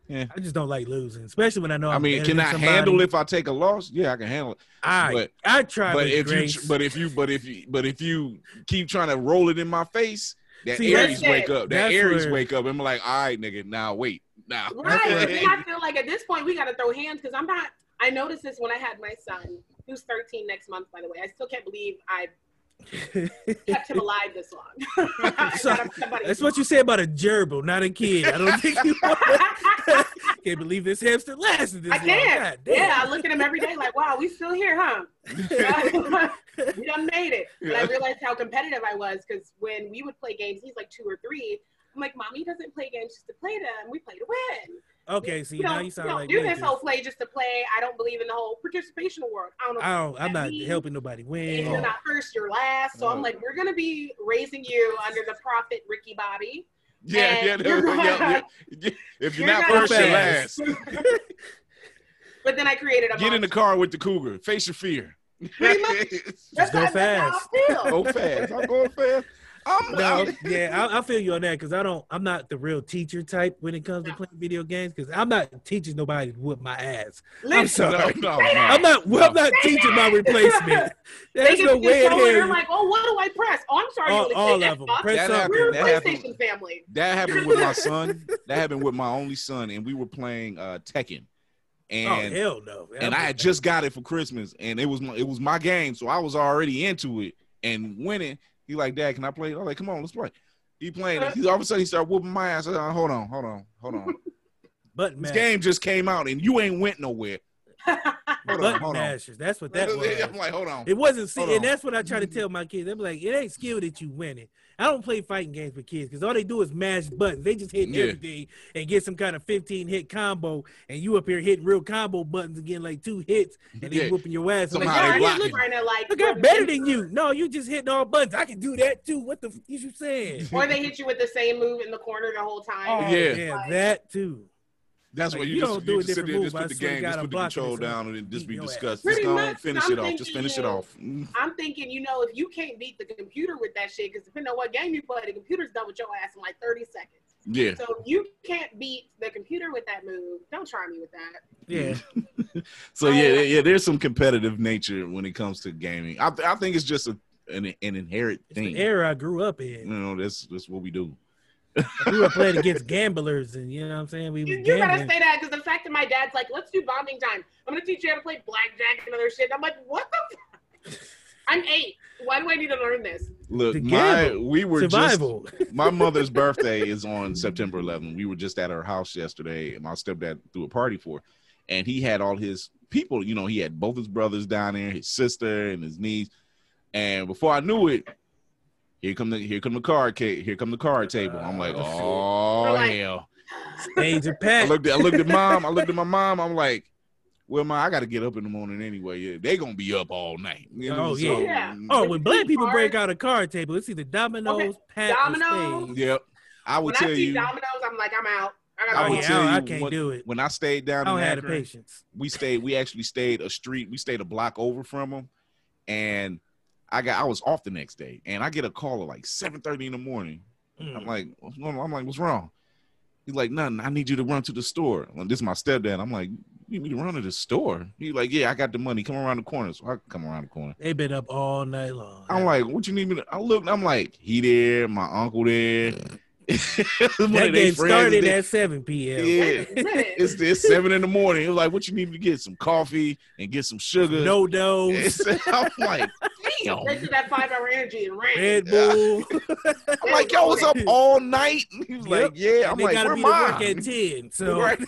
yeah.
I just don't like losing, especially when I know.
I
I'm
mean,
better
can
than
I
somebody.
handle if I take a loss? Yeah, I can handle it.
I
but-
I try
but if
grace.
you, but if you, but if you, but if you keep trying to roll it in my face, that
See,
Aries wake
it.
up. That
That's
Aries
where-
wake up. I'm like, all right, nigga, now wait, now.
Right.
what-
And I feel like at this point we got to throw hands because I'm not. I noticed this when I had my son, who's 13 next month, by the way. I still can't believe I kept him alive this long.
So,
got him somebody-
That's what you say about a gerbil, not a kid. I don't think you can't believe this hamster lasted this
I
long.
can't.
God.
Yeah, I look at him every day like, wow, we still here, huh? we done made it. But I realized how competitive I was because when we would play games, he's like two or three. I'm like, mommy doesn't play games just to play them. We play to win.
Okay, see
we
now
don't,
you sound
don't
like
do this whole play just to play. I don't believe in the whole participation award. I don't know.
Oh, I don't, I'm not
means-
helping nobody
If
win.
you're not first, you're last. So I'm
Oh.
like, we're gonna be raising you under the prophet Ricky Bobby.
Yeah, yeah,
And
yeah,
you're
yeah,
gonna-
yeah. If you're,
you're
not first, you're last.
But then I created a
Get in the car with the cougar. Face your fear.
Pretty much. That's
go
how- that's how
fast.
I feel.
Go fast. I'm going fast. I'm,
No,
I'm-
yeah, I, I feel you on that because I don't. I'm not the real teacher type when it comes to playing video games because I'm not teaching nobody to whoop my ass. I'm sorry.
no, no,
Say
no.
that.
I'm not. Well, I'm not teaching my replacement.
they
There's
get
no
the
way in
controller,
hell.
they're like, oh, what do I press? Oh, I'm sorry,
all,
you
all
only
of
play
them. Press
That happened.
We're a
That happened.
Family.
That happened with my son. That happened with my only son, and we were playing uh Tekken.
Oh
And
hell no!
and I had just got it for Christmas, and it was my, it was my game, so I was already into it and winning. He like, Dad, can I play? I'm like, come on, let's play. He playing. it. He all of a sudden he started whooping my ass. I said, hold on, hold on, hold on.
but
this
mashers.
game just came out, and you ain't went nowhere. Hold on,
Button
hold on.
That's what that was.
I'm like, hold on.
It wasn't,
Hold
and
on.
that's what I try to mm-hmm. tell my kids. I'm like, it ain't skill that you winning. I don't play fighting games with kids because all they do is mash buttons. They just hit
Yeah.
everything and get some kind of 15 hit combo, and you up here hitting real combo buttons again, like two hits, and then
Yeah.
whooping your ass. I'm
Somehow
like,
they
yeah, you
it.
look trying to like.
look, I'm better than you. No, you just hitting all buttons. I can do that too. What the f- is you saying?
Or they hit you with the same move in the corner the whole
Oh,
time.
Yeah.
yeah, that too.
That's
Like,
what you,
you
just
don't do
you
a
just sit
different
there,
move.
just put the game, just put the control down, and then just be
your ass.
discussed. Just
Pretty
go on,
much.
finish
I'm
it off. Just finish it off. Mm.
I'm thinking, you know, if you can't beat the computer with that shit, because depending on what game you play, the computer's done with your ass in like 30 seconds.
Yeah.
So if you can't beat the computer with that move, don't try me with that.
Yeah,
So yeah, yeah, there's some competitive nature when it comes to gaming. I, I think it's just a, an, an inherent
it's
thing.
the era I grew up in.
You know, that's that's what we do.
I were playing against gamblers, and you know what I'm saying. We
You,
was
you better
gambling.
say that because the fact that my dad's like, let's do bombing time. I'm going to teach you how to play blackjack and other shit. I'm like, what the fuck? I'm eight. Why do I need to learn this?
Look, my we were
Survival.
just my mother's birthday is on September 11th. We were just at her house yesterday, and my stepdad threw a party for, her. and he had all his people. You know, he had both his brothers down there, his sister, and his niece. And before I knew it, here come the here come the card ca- here come the card table. I'm like,
Oh, shit.
oh
We're like-
hell.
Stage of
I looked at I looked at mom. I looked at my mom. I'm like, well, ma, I got to get up in the morning anyway. Yeah, they gonna be up all night. You
Oh, yeah.
Mm, yeah.
Oh,
When
when black
see
people break out a card table, it's either dominoes, pat,
Dominoes.
or.
Yep. I would
When
tell
I see
you
dominoes, I'm like, I'm out. I
I
gotta
Oh
would
go.
yeah,
tell
I, I can't
what-
do it.
when I stayed down
I don't
in
have the
Akron,
patience.
we stayed. We actually stayed a street. We stayed a block over from them, and I got. I was off the next day, and I get a call at like seven thirty in the morning.
Mm.
I'm like, what's going on? I'm like, what's wrong? He's like, nothing. I need you to run to the store. Well, this is my stepdad. I'm like, you need me to run to the store? He's like, yeah, I got the money. Come around the corner. So I come around the corner.
They've been up all night long.
I'm like, what you need me to? I look. I'm like, he there. My uncle there. One
that
they
game started at 7 p.m.
Yeah.
Wait a minute.
It's it's seven in the morning. It was like, what you need me to get? Some coffee and get some sugar.
No dough.
It's- I'm like, damn.
They took that five hour energy and ran.
Red Bull.
I'm like, y'all was up all night. He was like, yeah. I'm
they
like,
gotta
where
be to work
mine?
at ten. So
Right.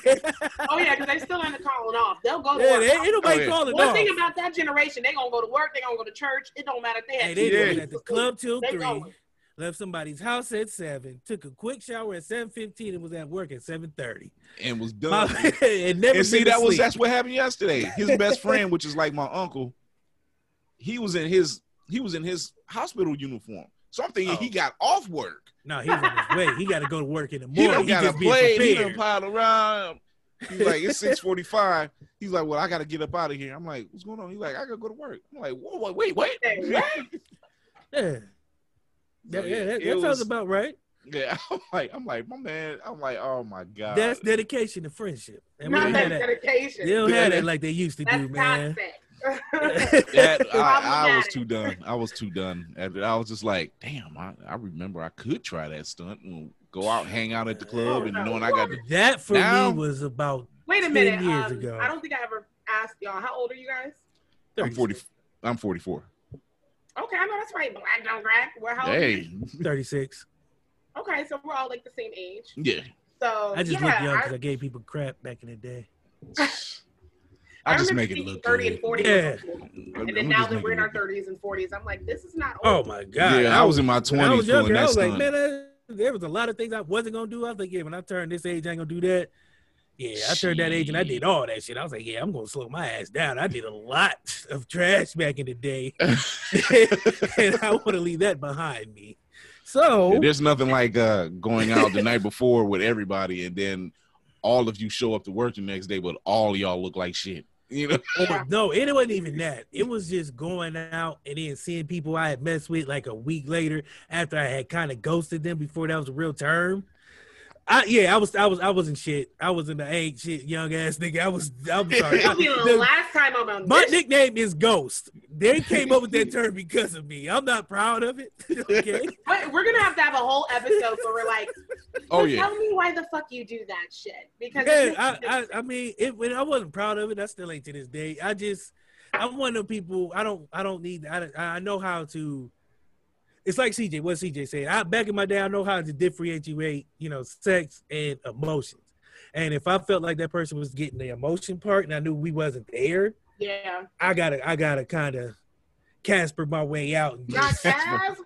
Oh yeah, because they still end up calling off. They'll go to
yeah,
work.
they, ain't nobody
Oh, yeah.
calling
One
off.
thing about that generation, they gonna go to work. They gonna go to church. It don't matter if they
Hey,
had
they
two
Yeah.
been
kids.
at the club till
They
three.
going.
Left somebody's house at seven. Took a quick shower at seven fifteen and was at work at seven thirty.
And was done.
and never
and see,
been to
that was that's what happened yesterday. His best friend, which is like my uncle, he was in his he was in his hospital uniform. So I'm thinking he
Oh.
got off work.
No, he's on his way. He got to go to work in the morning.
done
He,
got a
just being
play. He done
prepared.
piled around. He's like, it's six forty five. He's like, well, I got to get up out of here. I'm like, what's going on? He's like, I got to go to work. I'm like, whoa, whoa, wait, wait.
Hey, what?
Yeah, that, yeah, that,
It
that sounds about right.
Yeah, I'm like, I'm like, my man. I'm like, oh my god.
That's dedication to friendship. And
Not that dedication.
They don't have that like they used to
That's
do, man.
toxic.
That I, I was too done. I was too done. After I was just like, damn, I, I remember I could try that stunt and go out, hang out at the club, and knowing I got to
That for
Now-
me was about
Wait a
10
minute.
years
um,
ago.
I don't think I ever asked y'all. How old are you guys?
I'm 40 I'm 44.
Okay, I know that's right. Black don't crack. Well, how old are
Hey.
you?
36.
Okay, so we're all like the same age.
Yeah.
So
I just
yeah,
look young
I-
because I gave people crap back in the day.
I just make it look
30
good.
and 40
Yeah.
was cool.
I'm
And then now that we're in our 30s and 40s, I'm like, this is not
Oh my god!
Yeah, I was in my
when I was
20s
younger.
doing
I
that
was like, man, I, there was a lot of things I wasn't gonna do. I was like, yeah, when I turn this age, I ain't gonna do that. Yeah, I turned that age and I did all that shit. I was like, yeah, I'm gonna slow my ass down. I did a lot of trash back in the day, and I want to leave that behind me. So
Yeah, there's nothing like uh, going out the night before with everybody, and then all of you show up to work the next day, but all y'all look like shit. You know?
No, it wasn't even that. It was just going out and then seeing people I had messed with like a week later after I had kind of ghosted them before that was a real term. I yeah, I was I was I wasn't shit. I was in the ain't shit young ass nigga. I was I'm sorry.
This will be
I-
the
the-
last time I'm on
my
this.
nickname is Ghost. They came up with that term because of me. I'm not proud of it. okay.
But we're gonna have to have a whole episode where we're like,
Oh yeah.
tell me why the fuck you do that shit. Because
Yeah, I, I, I mean, it, when I wasn't proud of it, I still ain't to this day. I just, I'm one of the people. I don't, I don't need. I, I know how to. It's like CJ. What CJ said. I back in my day, I know how to differentiate, you know, sex and emotions. And if I felt like that person was getting the emotion part, and I knew we wasn't there,
yeah,
I gotta, I gotta kind of Casper my way out and
not
just,
Casper.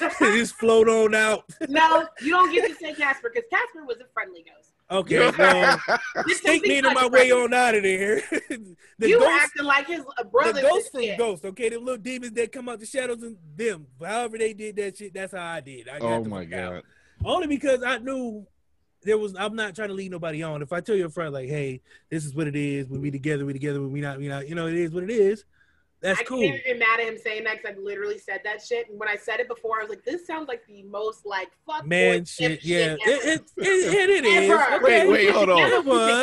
just float on out.
no, you don't get to say Casper because Casper was a friendly ghost.
Okay, well,
Just
take me to my way on out of there. the
you
ghost
acting like his uh, brother.
the ghost from
shit.
Ghost, okay? The little demons that come out the shadows and them. However they did that shit, that's how I did. I got
Oh my
fuck out.
god.
Only because I knew there was. I'm not trying to lead nobody on. If I tell your friend like, hey, this is what it is. When we together, we together. When we not, we not. You know, it is what it is. That's
I
cool.
can't even mad at him saying that because I literally said that shit. And when I said it before, I was like, "This sounds like the most like fuck
Man,
boy
shit,
pimp
yeah,
ever."
it, it, it, it, it is. Okay.
Wait, wait, hold on.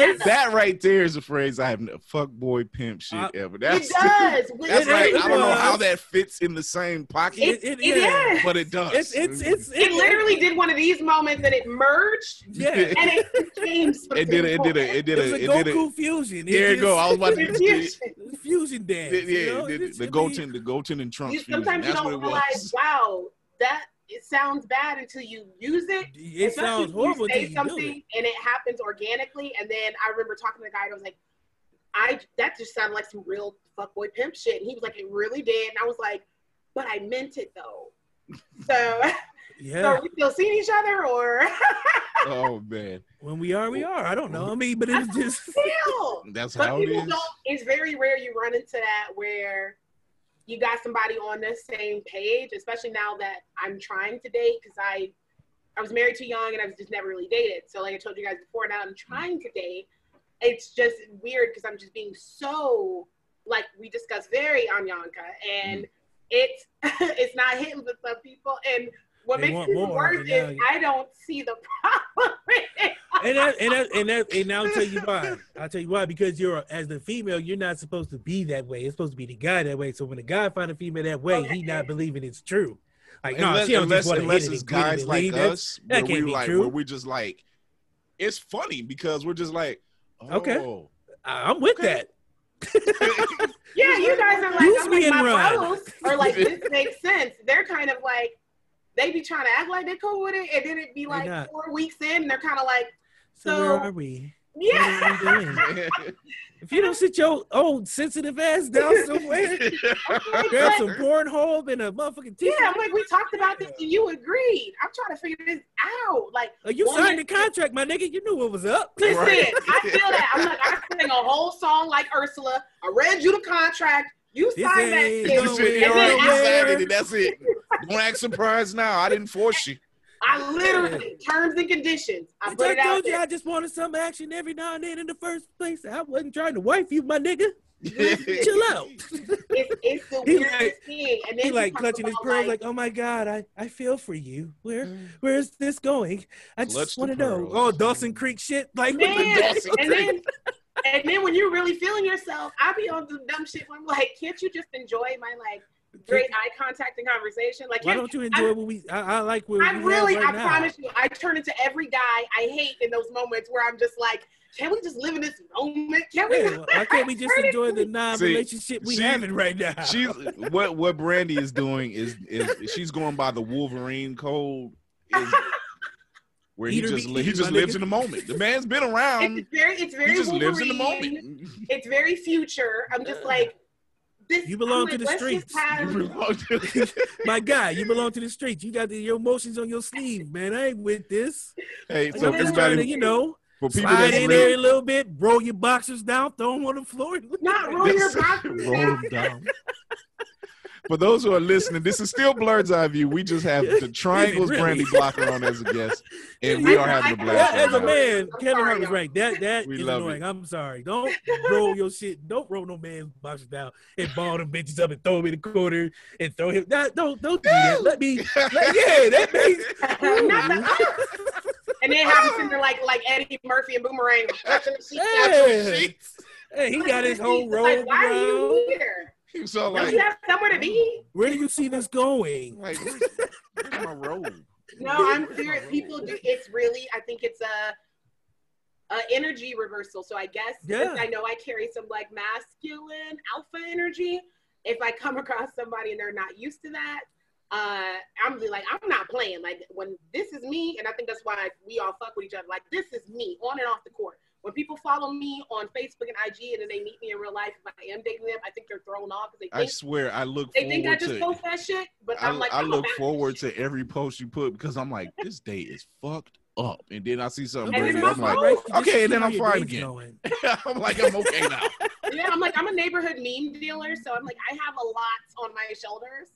It.
That right there is a phrase I have fuck boy pimp shit
Uh,
ever.
It
That's
does.
that's
It-
like
it
I don't know how that fits in the same pocket,
It, it,
It
yeah.
is.
but it does.
It's it's it's
It literally did one of these moments and it merged
yeah.
and it became.
It did a, it did a, it did
It was
a,
a
it did a.
Goku fusion.
There you go. I was about to.
Confusion.
fusion dance.
Yeah,
you know?
the,
It's-
the
I mean,
Goten, the Goten and Trunks
You, sometimes you don't realize, wow, that it sounds bad until you use it.
It
Especially
sounds horrible
You
until
say
you do it.
and it happens organically, and then I remember talking to the guy. and I was like, "I that just sounded like some real fuckboy pimp shit." And he was like, "It really did." And I was like, "But I meant it though." So, so
Yeah.
are we still seeing each other, or
Oh man,
When we are, we are. I don't know. I mean, but it's just
still?
that's
But
how it
people don't. It's very rare you run into that where you got somebody on the same page, especially now that I'm trying to date because I I was married too young and I was just never really dated. So like I told you guys before, now I'm trying to date. It's just weird because I'm just being so like we discussed very Anyanka and mm. it's it's not hitting with some people and what
They
makes it
more,
worse is
now
I don't see the problem
and that, and that, and that, and I'll tell you why. I'll tell you why. Because you're as the female, you're not supposed to be that way. It's supposed to be the guy that way. So when the guy find a female that way, he not believing it's true. Like no,
unless
she don't
unless,
just
unless it's
and quit it
guys like.
That's-
us,
that
where
can't
we
be
like,
true.
where we just like, it's funny because we're just like, oh,
Okay. I- I'm with
Okay.
that.
Yeah, you guys are like,
Use
I'm
me
like my
run.
bros are like, this makes sense. They're kind of like, they be trying to act like they're cool with it, and then it be like four weeks in, and they're kind of like,
So,
So-
where are we?
yeah.
Are we? If you don't sit your old sensitive ass down somewhere, grab some Pornhub and a motherfucking t
Yeah, I'm like, we talked about this, and you agreed. I'm trying to figure this out. Like,
Oh, you signed the contract, my nigga. You knew what was up.
listen,
Right.
I feel that. I'm like, I sang a whole song like Ursula. I read you the contract. You
This
signed that shit.
You said, all right, you
And then
signed it, that's it. Don't act surprised now. I didn't force you.
I literally terms and conditions. I
I
put it out
told you
there.
I just wanted some action every now and then in the first place. I wasn't trying to wife you, my nigga. Chill out.
It's, it's the
He
weirdest
like-
thing. And then
He like clutching his pearls,
like,
like, "Oh my God, I, I feel for you. Where mm. where is this going? I just want to know." Oh, Dawson Creek shit, like what the Dawson
and
Creek?
Then and then when you're really feeling yourself, I be on some dumb shit where I'm like, can't you just enjoy my like great eye contact and conversation? Like,
Why don't you enjoy what we? I, I like what
I
we
really,
have right
I
now.
promise you, I turn into every guy I hate in those moments where I'm just like, can we just live in this moment? Can we?
Yeah, why can't we just enjoy the non-relationship we
she-
having right now?
She's what what Brandi is doing is is she's going by the Wolverine code. Is, where he just li- he just lives
nigga.
in the moment. The man's been around.
It's very, it's very
He just lives in the moment.
It's very future. I'm just like, this.
You belong
I'm
to the streets.
have-
You belong to-
My guy, you belong to the streets. You got the, your emotions on your sleeve, man. I ain't with this.
hey,
I'm
so
just
everybody-
to, you know,
for people
slide in there a little bit, roll your boxers down, throw them on the floor.
Not roll your
This-
boxers
roll
down.
them down.
for those who are listening, this is still Blurred's Eye View. We just have the Triangles
Really?
Brandi Blocker on as a guest, and we are having a
Yeah,
blast.
as a man,
I'm
Kevin
sorry,
Hart was
y'all.
right. That that
We
is annoying.
it.
I'm sorry. Don't roll your shit. Don't roll no man's boxes down and ball them bitches up and throw him in the corner and throw him. That, don't don't do that. Let me. Let, yeah, that makes.
And then have him sitting there like like Eddie Murphy and Boomerang touching the sheets out
Yeah.
your sheets.
Hey, he got his whole
It's
robe
Like, why are you here?
He was all
Don't you have somewhere to be?
Where do you see this going?
like where's, where's my robe?
No, I'm serious. People do. It's really. I think it's a, a energy reversal. So I guess
Yeah.
I know I carry some like masculine alpha energy. If I come across somebody and they're not used to that, uh, I'm really like I'm not playing. Like when this is me, and I think that's why we all fuck with each other. Like this is me on and off the court. When people follow me on Facebook and IG, and then they meet me in real life, if I am dating them, I think they're thrown off because they
I swear, I look
they think I just
to.
post that shit. But
I,
I'm like,
I look forward to every post you put because I'm like, this day is fucked up, and then I see something
And Brandi,
I'm like,
fault.
okay, and then I'm fine again. I'm like, I'm okay now.
yeah, I'm like I'm a neighborhood meme dealer, so I'm like I have a lot on my shoulders.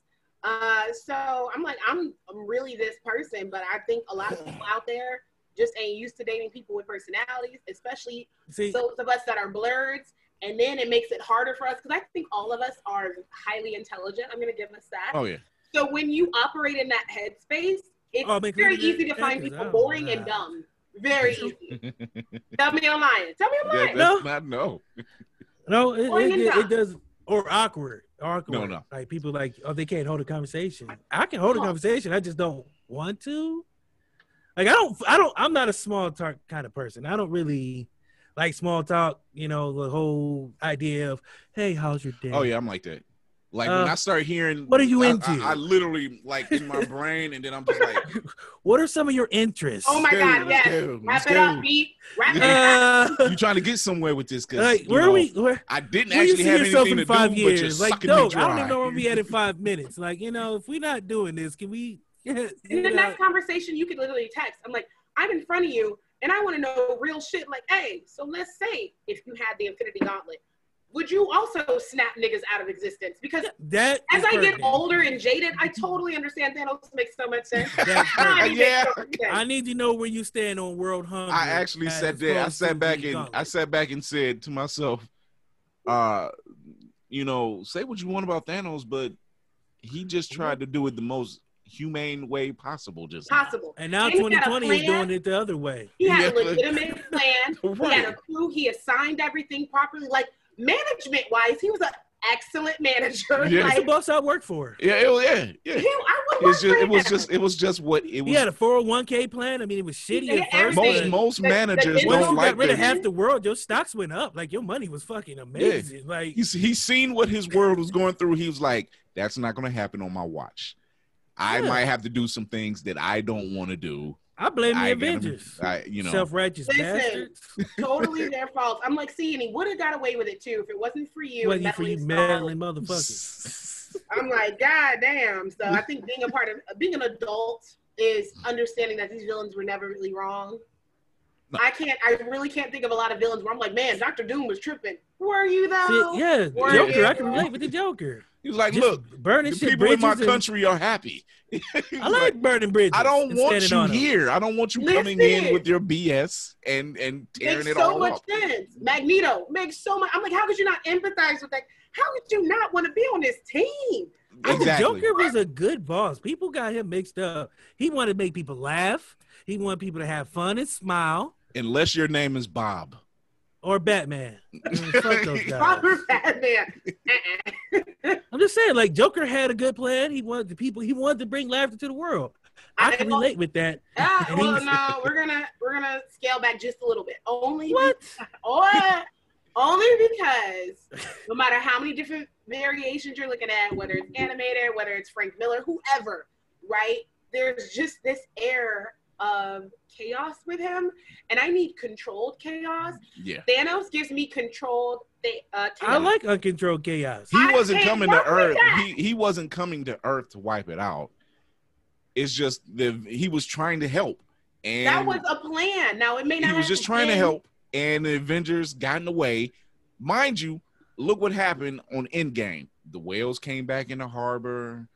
Uh, so I'm like I'm I'm really this person, but I think a lot of people out there just ain't used to dating people with personalities, especially
See,
those of us that are blurs. And then it makes it harder for us because I think all of us are highly intelligent. I'm gonna give us that.
Oh yeah,
So when you operate in that headspace, it's
Oh,
very
it-
easy to find
yeah, 'cause
people boring and dumb. Very easy. Tell me I'm lying. Tell me I'm
that,
lying.
that's not no.
no, it,
Boring
it, it, it does or awkward. Awkward.
No, no.
Like people like, oh, they can't hold a conversation. I can hold a conversation. I just don't want to. Like I don't, I don't, I'm not a small talk kind of person. I don't really like small talk. You know, the whole idea of, hey, how's your day?
Oh yeah, I'm like that. Like when
Uh,
I start hearing,
what are you
I-
into?
I, I literally like in my brain, and then I'm just like,
What are some of your interests?
Oh my
Dude,
God, yes.
dude,
Wrap
dude.
it up, beat. Wrap it up.
Uh,
you trying to get somewhere with this? Because
like, where are we? Where,
I didn't
where you
actually
see
have
yourself
anything
in
to
five
do, but you're
years? Like,
sucking
no,
me
I
dry.
don't even know where we at in five minutes. Like, you know, if we're not doing this, can we?
And
you
the next conversation, you could literally text. I'm like, I'm in front of you, and I want to know real shit. Like, hey, so let's say if you had the Infinity Gauntlet, would you also snap niggas out of existence? Because
that
as I get older and jaded, I totally understand Thanos makes so much sense.
That's
Now
pertinent.
he makes
Yeah.
so much sense.
I need to know where you stand on world hunger.
I actually said that. I sat back
the
and I sat back and said to myself, uh, you know, say what you want about Thanos, but he just tried to do it the most humane way possible. Just now.
Possible.
and now
And he had a
2020 is doing it the other way.
He had
Yeah.
a legitimate plan. He had a crew. He assigned everything properly. Like management wise, he was an excellent manager.
Yeah.
What's the boss I work for?
Yeah, it, was- yeah, yeah.
him, I would
It's
work
just, it was just, it was just what it was.
He
was.
had a 401k plan. I mean, it was shitty at first.
most most
The- the
managers
business
Once
don't
you
like
got rid of half the world, your stocks went up. Like your money was fucking amazing. Like
He's he's seen what his world was going through. He was like, "That's not going to happen on my watch. I
Yeah.
might have to do some things that I don't want to do.
I blame the
I gotta-
Avengers.
I, you know,
Self-righteous
Listen.
bastards.
totally their fault. I'm like, see, and he would have got away with it too if it wasn't for you.
Wasn't for you
meddling
meddling motherfuckers.
I'm like, God damn. So I think being a part of being an adult is understanding that these villains were never really wrong.
No.
I can't. I really can't think of a lot of villains where I'm like, man, Doctor Doom was tripping. Were you though?
See, yeah,
Were
Joker.
you?
I can relate with the Joker.
He was like,
Just
"Look,
burning
the
shit
people in my
bridges and-
country are happy.
I
was
like burning bridges.
I don't want you
on 'em.
here. I don't want you coming in with your BS and and tearing it off.
Magneto Makes
it
so
all
much
up.
sense. Magneto makes so much. I'm like, how could you not empathize with that? How could you not want to be on this team?
Exactly.
The Joker was a good boss. People got him mixed up. He wanted to make people laugh. He wanted people to have fun and smile.
Unless your name is Bob.
Or Batman. Mm, Fuck those guys.
Robert Batman.
I'm just saying, like Joker had a good plan. He wanted the people. He wanted to bring laughter to the world. I can
I-
relate with that.
Well, no, we're gonna we're gonna scale back just a little bit. Only
What?
or only because no matter how many different variations you're looking at, whether it's animated, whether it's Frank Miller, whoever, right? There's just this air of chaos with him, and I need controlled chaos.
Yeah.
Thanos gives me controlled th- uh.
I like uncontrolled chaos.
He
I
wasn't coming to Earth. He he wasn't coming to Earth to wipe it out. It's just the he was trying to help. And
that was a plan. Now it may not.
he was
have
just trying to help, and the Avengers got in the way. Mind you, look what happened on Endgame. The whales came back in the harbor.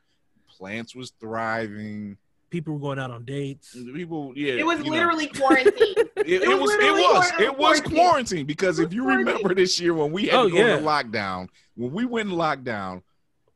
Plants was thriving.
People were going out on dates.
People, yeah.
It was
you know,
literally quarantine.
it, it
it
was,
was
it was, it was
quarantine.
quarantine because
It
if you
quarantine.
remember this year when we had
Oh,
to go
yeah.
into lockdown, when we went in lockdown,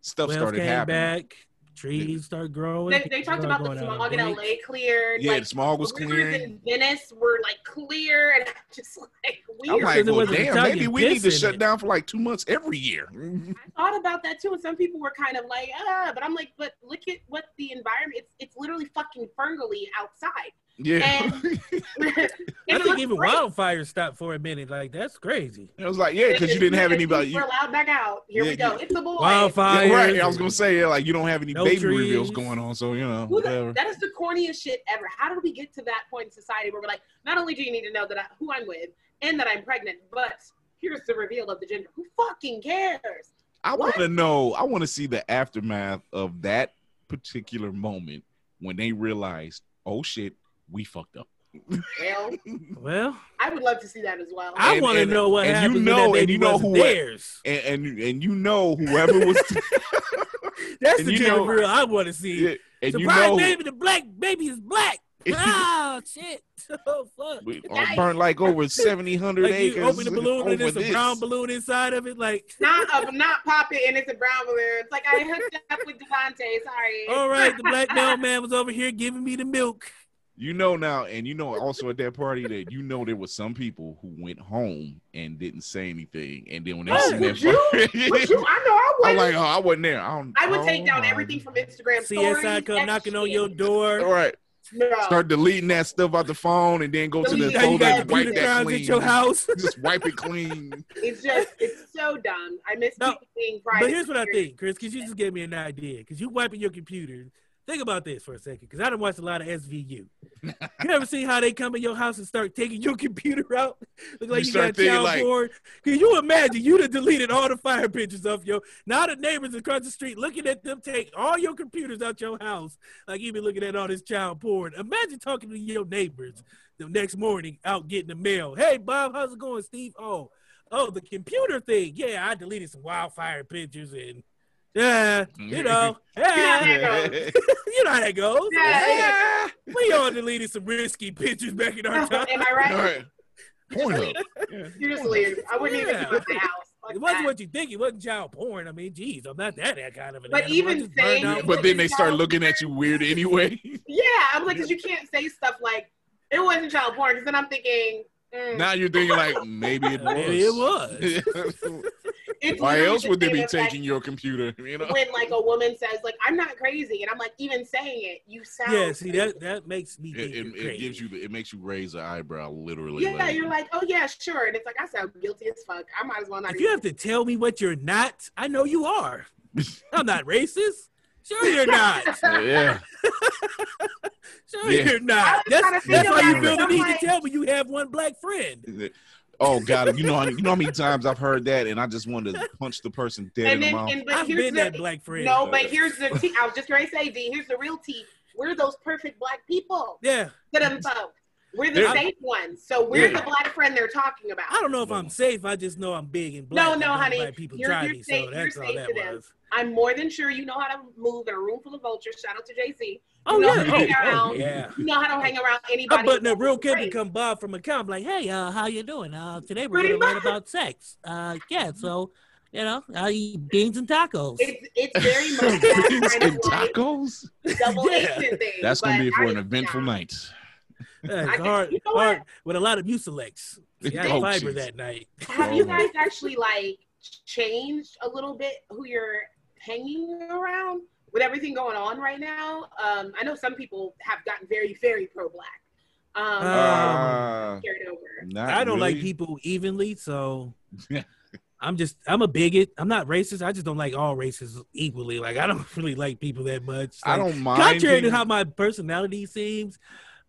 stuff
Whales
started happening.
back. Trees start growing.
they, they talked about the
going out on
smog in. LA cleared.
Yeah,
like,
the smog was
the rivers
clearing.
in Venice were like clear and I'm just like
I'm like,
Because
well, damn, maybe we need to shut
it.
down for like two months every year.
I thought about that too, and some people were kind of like, ah, but I'm like, but look at what the environment. It's it's literally fucking fungally outside.
Yeah.
I think even
great.
wildfire stopped for a minute. Like that's crazy.
it was like, yeah, because you didn't have anybody.
We're allowed back out. Here
Yeah,
we go.
yeah.
It's a boy.
Wildfire.
Yeah, right. I was gonna say, yeah, like you don't have any
No
baby reveals going on, so you know,
Who the-
whatever.
that is the corniest shit ever. How did we get to that point in society where we're like, not only do you need to know that I, who I'm with and that I'm pregnant, but here's the reveal of the gender. Who fucking cares?
I want to know. I want to see the aftermath of that particular moment when they realized, oh shit, we fucked up.
Well,
Well,
I would love to see that as well.
I want to know what
and you know- and you know who-
theirs.
And and, and you know whoever was,
That's
and
the
you
gender
know-
reveal I want to see.
Yeah, and you
Surprise,
know,
baby! The black baby is black. oh shit! Oh fuck!
we all burnt like over seventy hundred
Like
acres.
you open the balloon and
over
there's a brown balloon inside of it. Like,
not a not pop it and it's a brown balloon. It's like I hooked up with Devontae. Sorry.
all right, the black mailman was over here giving me the milk.
You know now, and you know also at that party that you know there was some people who went home and didn't say anything, and then when they
Oh,
seen that,
you?
party-
Would you? I know I would.
I'm like, oh, I wasn't there. I, don't,
I would take down
know.
everything from Instagram stories.
CSI come
and
knocking on your door.
All right,
No.
start deleting that stuff out the phone, and then go to the
Delete
you
folder
got
and wipe that clean.
at your house.
Just wipe it clean.
It's just it's so dumb. I miss
No,
being private.
But here's what I think, Chris, because you just gave me an idea. Because you wiping your computer. Think about this for a second, because I don't watch a lot of SVU. You ever see how they come in your house and start taking your computer out? Look like
You
you, got child
like-
porn. Can you imagine you done deleted all the fire pictures of your now the neighbors across the street looking at them take all your computers out your house, like you been looking at all this child porn. Imagine talking to your neighbors the next morning out getting the mail. Hey Bob, how's it going, Steve? Oh, oh, the computer thing. Yeah, I deleted some wildfire pictures and yeah, you know, yeah,
Yeah.
you know how that goes.
Yeah.
We all deleted some risky pictures back in our time.
Am I right?
All right. Pornhub.
You just leave. I wouldn't even
Yeah.
leave my house. Fuck
It wasn't
that.
what you think. It wasn't child porn. I mean, geez, I'm not that, that kind of an
But
animal.
Even saying-
out-
But then they start looking at you weird anyway.
Yeah, I'm like, because you can't say stuff like it wasn't child porn. Because then I'm thinking, mm,
now you're thinking like maybe it was.
Maybe it was.
It's
Why else would they be
effect
taking your computer? You know.
when like a woman says like I'm not crazy and I'm like even saying it you sound
Yeah, see
crazy.
that that makes me
It,
think
it,
you're
it gives you it makes you raise an eyebrow literally.
yeah you're like oh yeah sure and it's like I sound guilty as fuck I might as well not
If you have to tell me what you're not, I know you are. I'm not racist. Sure you're not.
yeah.
Sure
Yeah.
you're not. That's that's why you feel the need
like-
to tell me you have one black friend.
Oh God, you know, you know how many times I've heard that, and I just wanted to punch the person dead in
and
the
then
mouth.
and but
I've
here's
been
the,
that black friend.
no but here's the tea I was just gonna say D here's the real tea we're those perfect black people
Yeah,
to them folks we're the
There-
safe ones so we're
Yeah.
the black friend they're talking about
I don't know if I'm safe. I just know I'm big and black.
No, no, honey.
Black people
You're-
try
you're
me,
safe-
so
you're
that's all
safe
that was.
I'm more than sure you know how to move in a room full of vultures shout out to JC
Oh
know
yeah,
how to hang
oh, oh,
around.
yeah.
you know how to hang around anybody
I'm butting up real kid
Great.
come Bob from a account like, hey, uh, how you doing? Uh, today we're
Pretty
gonna learn about sex. Uh, yeah, so you know, I eat beans and tacos.
It's it's very much
Beans and tacos.
double
Yeah.
Thing.
That's gonna be for
I-
an eventful
nah.
night.
Yeah, it's hard,
you know what?
hard with a lot of mucilex. See, I had
Oh,
fiber
jeez.
that night.
Have
Oh
you guys actually like changed a little bit who you're hanging around with everything going on right now? Um, I know some people have gotten very, very pro-black. Um,
Uh,
Uh,
carried over.
I don't like people evenly, so I'm just I'm a bigot. I'm not racist. I just don't like all races equally. Like I don't really like people that much.
I don't mind.
contrary to how my personality seems,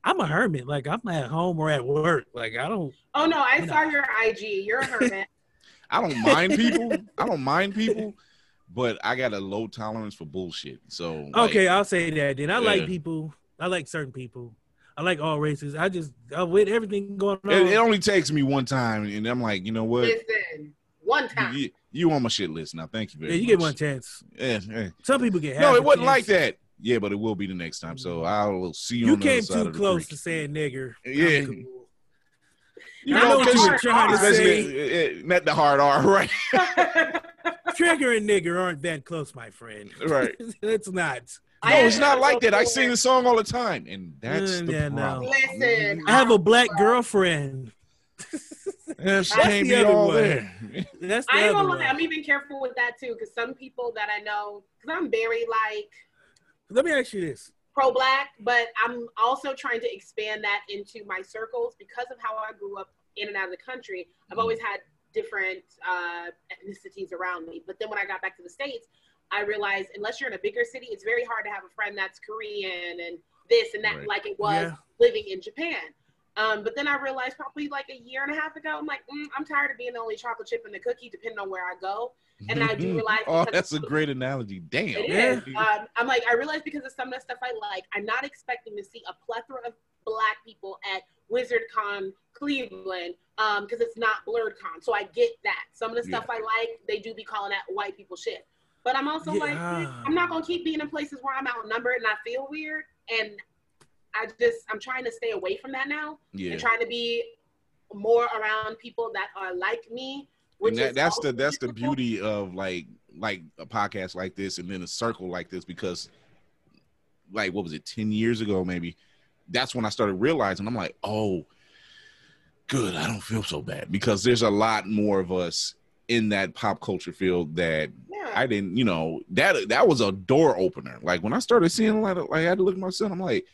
I'm a hermit. Like I'm at home or at work. Like I don't.
Oh no, I
No.
saw your IG. You're a hermit.
I don't mind people. I don't mind people, but I got a low tolerance for bullshit. So like,
Okay, I'll say that. Then I
Yeah.
like people. I like certain people. I like all races. I just uh, with everything going on.
it, it only takes me one time, and I'm like, you know what?
Listen, one time.
You, you on my shit list now. Thank you very
yeah,
much.
you get one chance.
Yeah, yeah.
Some people get.
No, it
a
wasn't like that. Yeah, but it will be the next time. So I'll see you.
You
on the other
came
side
too close to saying nigger.
Yeah.
I'm.
You know,
know what you were trying to say.
it- it- not the hard R, right?
Trigger and nigger aren't that close, my friend.
Right.
it's not.
No, it's not like that. I sing the song all the time, and that's
Mm,
the
yeah, no.
problem.
Listen,
I have a black girlfriend.
Yeah, she
That's
can't
the
be
other
all
one.
there.
That's the
I
other one.
I'm even careful with that too, because some people that I know, because I'm very like
Let me ask you this.
Pro-black, but I'm also trying to expand that into my circles because of how I grew up in and out of the country. I've always had different uh, ethnicities around me, but then when I got back to the states, I realized unless you're in a bigger city, it's very hard to have a friend that's Korean and this and that,
Right.
like it was
Yeah.
living in Japan. Um, but then I realized probably like a year and a half ago, I'm like, mm, I'm tired of being the only chocolate chip in the cookie, depending on where I go. And I do realize
oh, that's a great analogy. Damn.
It
Yeah.
is. Um, I'm like, I realize because of some of the stuff I like, I'm not expecting to see a plethora of black people at WizardCon Cleveland because it's not BlurredCon. So I get that. Some of the stuff I like, they do be calling that white people shit. But I'm also
Yeah.
like, mm, I'm not gonna keep being in places where I'm outnumbered and I feel weird. And I just, I'm trying to stay away from that now
Yeah.
and trying to be more around people that are like me. Which
And that,
is
that's the that's the beauty of like like a podcast like this and then a circle like this because like what was it 10 years ago maybe that's when I started realizing I'm like oh good I don't feel so bad because there's a lot more of us in that pop culture field that
Yeah.
I didn't you know that that was a door opener like when I started seeing a lot of like I had to look at my son I'm like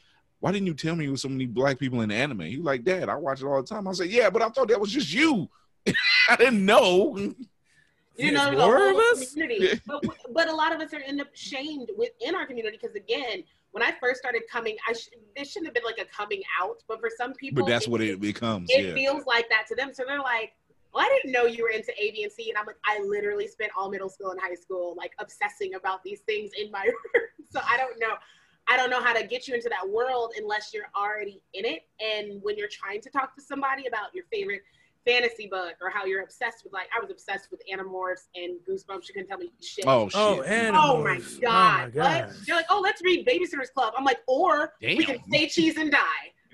why didn't you tell me there was so many black people in anime? He was like, Dad, I watch it all the time. I said, Yeah, but I thought that was just you. I didn't know.
You know, the
more
whole
of us?
community. but, but a lot of us are end up shamed within our community because again, when I first started coming, I sh- there shouldn't have been like a coming out, but for some people,
But that's what it becomes.
it
yeah.
feels like that to them. So they're like, "Well, I didn't know you were into A, B, and C," and I'm like, I literally spent all middle school and high school like obsessing about these things in my room. so I don't know. I don't know how to get you into that world unless you're already in it. And when you're trying to talk to somebody about your favorite fantasy book or how you're obsessed with, like, I was obsessed with Animorphs and Goosebumps. You couldn't tell me shit.
Oh shit.
Oh,
Oh my
oh,
god!
Oh my
What? You're like, oh, let's read Babysitter's Club. I'm like, or we can say cheese and die.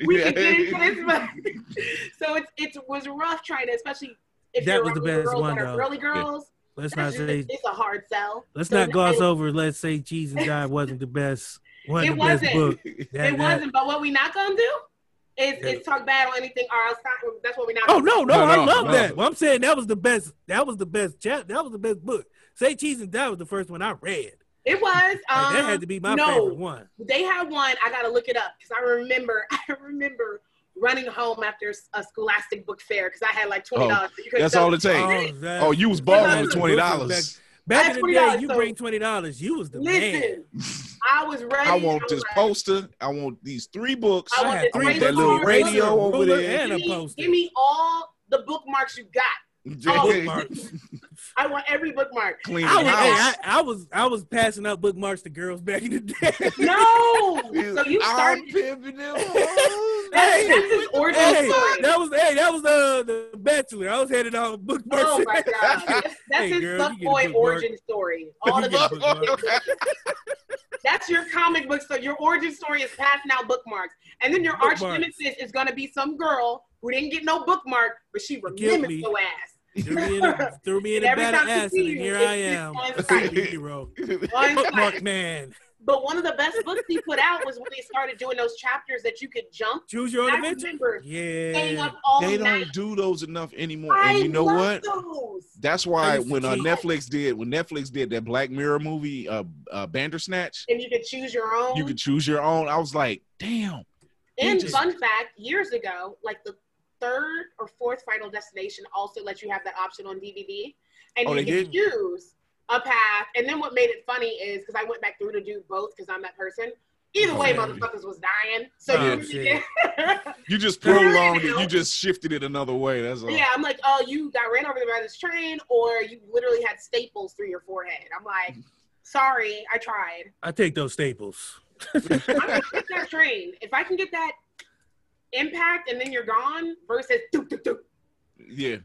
We can get into this. book. so it's it was rough trying to, especially if
That
you're
was the best
girls
one,
that are girly girls.
Let's
That's
not
just,
say.
it's a hard sell.
Let's
So
not gloss
I-
over. Let's say Cheese and Die wasn't the best.
It
Wasn't the best
wasn't.
book. That-
It
that-
wasn't, but what we not gonna do? Is is talk bad on anything? Or else that's what we not.
Oh no, no,
No,
I
no,
love
no.
that. Well, I'm saying that was the best. That was the best chap. That was the best book. Say cheese and die was the first one I read.
It was.
Like,
Um,
that had to be my
no,
favorite one.
They had one. I gotta look it up because I remember. I remember running home after a Scholastic book fair because I had like twenty dollars.
That's all it takes.
Oh,
Oh, you was balling with
the
twenty
book
dollars.
Back in the day, you
so-
bring twenty dollars. You was the man.
Listen, I was ready.
I want
was
this
like,
poster. I want these three books.
I
I
want
had
this
three
that little radio over there.
and a poster.
give me all the bookmarks you got. Oh,
bookmarks.
I want every bookmark.
Clean
I was, I,
house.
I was, I was passing out bookmarks to girls back in the day.
No. So you
I'm
started.
pimping them.
That's, that's his origin
hey,
story.
that was, hey, that was the the bachelor. I was handing out bookmarks.
Oh my god, that's, that's
Hey,
his
girl, you get a
fuckboy
bookmark.
origin story. All
You
of
get a
it.
bookmark.
That's your comic book story. Your origin story is passing out bookmarks, and then your arch nemesis is gonna be some girl who didn't get no bookmark, but she
killed
remembers
me.
your ass.
Threw me in a, threw me in a
every
bad
time she
acid, and here I am,
on
a
site.
superhero,
One
bookmark man.
But one of the best books he put out was when they started doing those chapters that you could jump.
Choose your own adventure. Yeah,
They
night.
don't do those enough anymore.
I
And you know
love
what?
Those.
That's why when uh. Netflix did when Netflix did that Black Mirror movie, uh, uh Bandersnatch,
And you could choose your own.
you could choose your own. I was like, damn.
And
just-
fun fact, years ago, like the third or fourth Final Destination also let you have that option on DVD, and
Oh,
you
they
could
did?
choose a path. And then what made it funny is because I went back through to do both because I'm that person. Either way,
Oh,
motherfuckers was dying. So
Oh,
you really
shit.
did-
You just prolonged it. You just shifted it another way. That's all.
yeah, I'm like, oh, you got ran over by this train, or you literally had staples through your forehead. I'm like, sorry, I tried.
I take those staples.
I'm gonna get that train. If I can get that impact and then you're gone versus doop, doop, doop.
Yeah.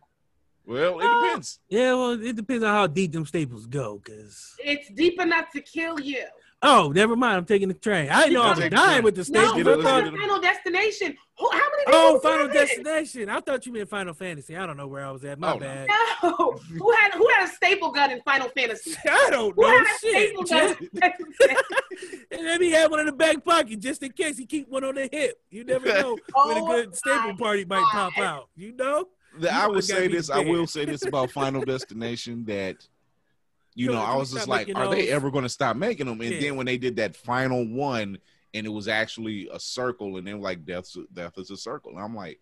Well, it
Oh.
depends.
Yeah, well, it depends on how deep them staples go. Cause
it's deep enough to kill you.
Oh, never mind. I'm taking the train. I didn't know I was dying with the
No,
staples.
get
I
it, let's
thought-
get.
Final Destination. Who, how many?
oh, Final
was in it?
Destination. I thought you meant Final Fantasy. I don't know where I was at. My
Oh, no.
bad.
No. who had who had a staple gun in Final Fantasy?
I don't
Who
know
had a staple gun?
Just- and then he had one in the back pocket just in case he keep one on the hip. You never know when a
Oh
good staple
my
party might pop out. You know?
The-
You
I
know
will say
gotta
this. I will say this about Final Destination that you know I was just like,
making
are they ever going to stop making them? And
Yeah.
then when they did that final one, and it was actually a circle, and then like death, death is a circle. And I'm like,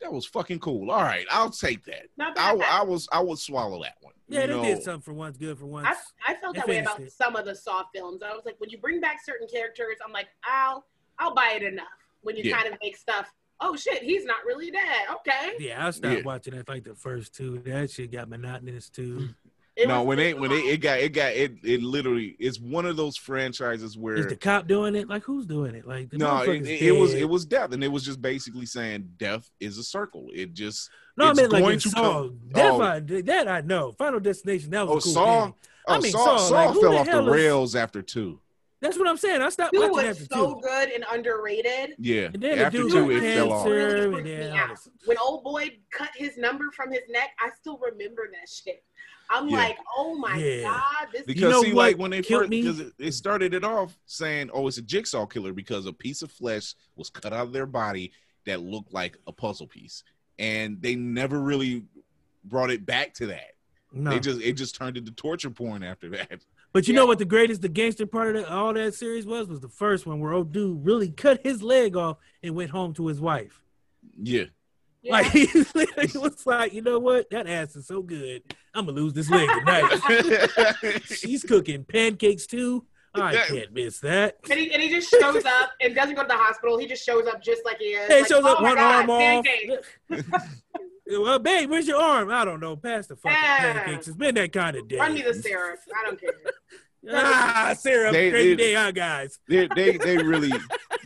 that was fucking cool. All right, I'll take that.
Not
I,
bad.
I was I would swallow that one.
Yeah,
You
they
know,
did something for once, good for once.
I, I felt
They
that way about
it.
some of the Saw films. I was like, when you bring back certain characters, I'm like, I'll I'll buy it enough. When you
Yeah.
kind of make stuff, oh shit, he's not really dead. Okay.
yeah, I stopped
Yeah.
watching it like the first two. That shit got monotonous too.
It
no, when they when they it got it got it it literally it's one of those franchises where
Is the cop doing it? Like who's doing it? Like
no, it, it, it was it was death, and it was just basically saying death is a circle. It just
No, I mean like
going
in Saw.
come-
That,
Oh.
I, that I know. Final Destination. That was
Oh,
a cool
Saw?
game.
oh
I mean,
Saw,
Saw,
Saw
like,
fell
the
off the
hell is-
rails after two.
That's what I'm saying. I stopped
Two
watching
was
after
so
two.
good and underrated.
Yeah,
And then the
after
dude
two it fell off.
cancer.
It
and
freaked
then
me
all
out.
this-
When old boy cut his number from his neck, I still remember that shit. I'm
Yeah.
like, oh my
Yeah.
god, this
Because
You know
see,
what
like when they
killed
first,
me?
because it, it started it off saying, "Oh, it's a jigsaw killer," because a piece of flesh was cut out of their body that looked like a puzzle piece, and they never really brought it back to that.
No.
They just it just turned into torture porn after that.
But you
Yeah.
know what the greatest, the gangster part of that, all that series was? Was the first one where old dude really cut his leg off and went home to his wife.
Yeah,
Yeah.
Like he literally was like, you know what? That ass is so good. I'm gonna lose this leg tonight. She's cooking pancakes too. I can't miss that.
and he, and he just shows up and doesn't go to the hospital. He just shows up just like he is.
Hey,
like,
shows up
oh my
one
God,
arm off. well, babe, where's your arm? I don't know. Pass the fucking
Yeah.
pancakes. It's been that kind of day.
Run me the syrup. I don't care.
Ah, Sarah,
They-
crazy
they-
day, huh, guys?
they they they really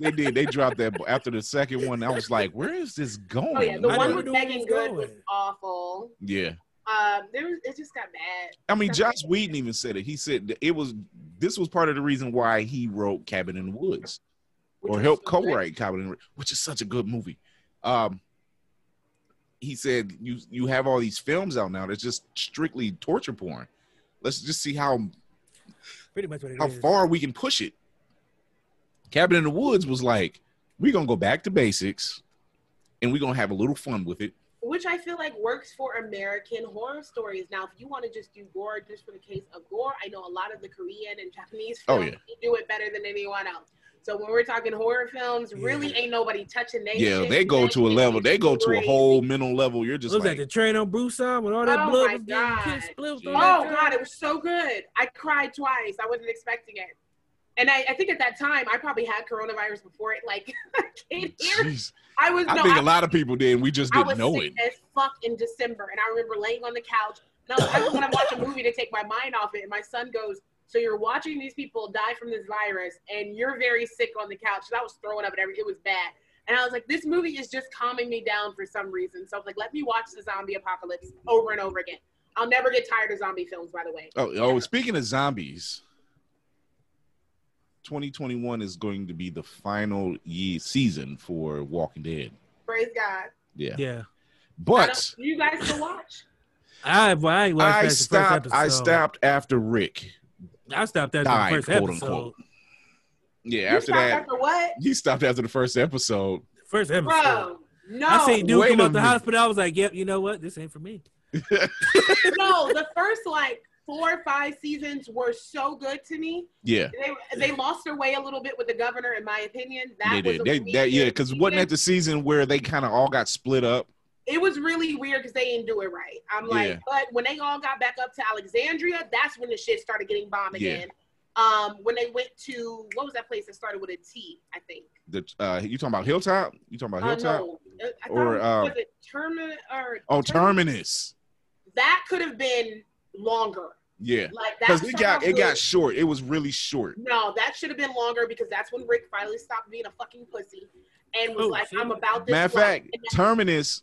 they did they dropped that after the second one. I was like, where is this going?
Oh yeah, the
I
one
never
with
knew
Megan
was
Good was awful.
yeah.
Um, there was, it just got bad.
I mean, Joss Whedon even said it. He said it was this was part of the reason why he wrote Cabin in the Woods
which
or helped
so
co-write Cabin in the Woods, which is such a good movie. Um, he said you you have all these films out now that's just strictly torture porn. Let's just see how
Pretty much what it
how
is.
far we can push it. Cabin in the Woods was like We're gonna go back to basics, and we're gonna have a little fun with it.
which I feel like works for American horror stories. Now, if you want to just do gore just for the case of gore, I know a lot of the Korean and Japanese
Oh,
films
yeah.
do it better than anyone else. So when we're talking horror films, really ain't nobody touching they
Yeah,
shit.
they go to a level. They go to a whole mental level. You're just
What was
like,
that the train on Bruce Busan with all that
Oh
blood
my
was getting
God.
kissed, split
Oh
that
god, it was so good. I cried twice. I wasn't expecting it. And I, I think at that time I probably had coronavirus before it like came here.
Jeez.
I was
I
no,
think
I
a lot of people did. and We just
I
didn't
was
know
sick
it.
as fuck in December, and I remember laying on the couch. And I, was, I just want to watch a movie to take my mind off it. And my son goes, "So you're watching these people die from this virus, and you're very sick on the couch." And I was throwing up and everything. It was bad. And I was like, "This movie is just calming me down for some reason." So I was like, "Let me watch the zombie apocalypse over and over again." I'll never get tired of zombie films, by the way.
Oh, oh, speaking of zombies, 2021 is going to be the final year season for Walking Dead.
Praise God.
Yeah,
Yeah.
But
you guys still watch?
I, well, I,
I
past the first
stopped. I stopped after Rick.
I stopped after
died,
the first
quote,
episode.
unquote. Yeah,
You
after that,
after what,
he stopped after the first episode.
First episode.
bro? No,
I seen dude
Wait
come
a
out the hospital. I was like, "Yep, you know what? This ain't for me."
no, the first like four or five seasons were so good to me.
Yeah,
They they lost their way a little bit with the governor, in my opinion. That
they
was
did. They, that, yeah, because wasn't that the season where they kind of all got split up?
It was really weird because they didn't do it right. I'm like,
Yeah.
but when they all got back up to Alexandria, that's when the shit started getting bombed
Yeah.
again. Um, when they went to what was that place that started with a T? I think.
The uh, you talking about Hilltop? You talking about
Uh,
Hilltop?
no, Uh, I
Or,
thought,
um,
was it Terminus or
Oh, Terminus.
That could have been longer.
Yeah,
Like that.
because it got it got short. It was really short.
No, that should have been longer because that's when Rick finally stopped being a fucking pussy and was
Oh,
like, "I'm about this."
Matter of fact, Terminus.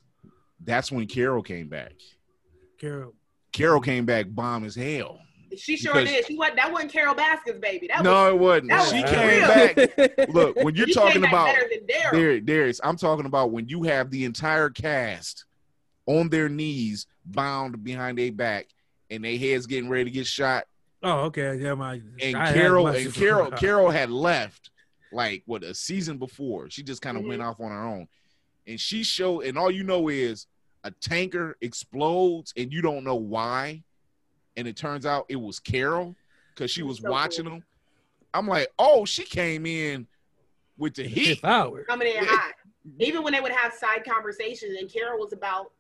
That's when Carol came back.
Carol.
Carol came back bomb as hell.
she sure
because-
did. She wasn't. That wasn't Carole Baskins, baby. That
no,
was,
it wasn't.
that
She
for
came
real.
back. Look, when you're
she
talking
came back
about
better than Daryl.
there, there's. I'm talking about when you have the entire cast on their knees, bound behind their back, and their heads getting ready to get shot.
Oh, okay. Yeah, my
And
I
Carol and
it for a
Carol. Carol had left like what a season before. She just kind of
Mhm.
went off on her own, and she showed. And all you know is a tanker explodes, and you don't know why. And it turns out it was Carol because she was
was so
watching
cool.
them. I'm like, oh, she came in with the
The
heat.
fifth hour.
coming in hot. Even when they would have side conversations, and Carol was about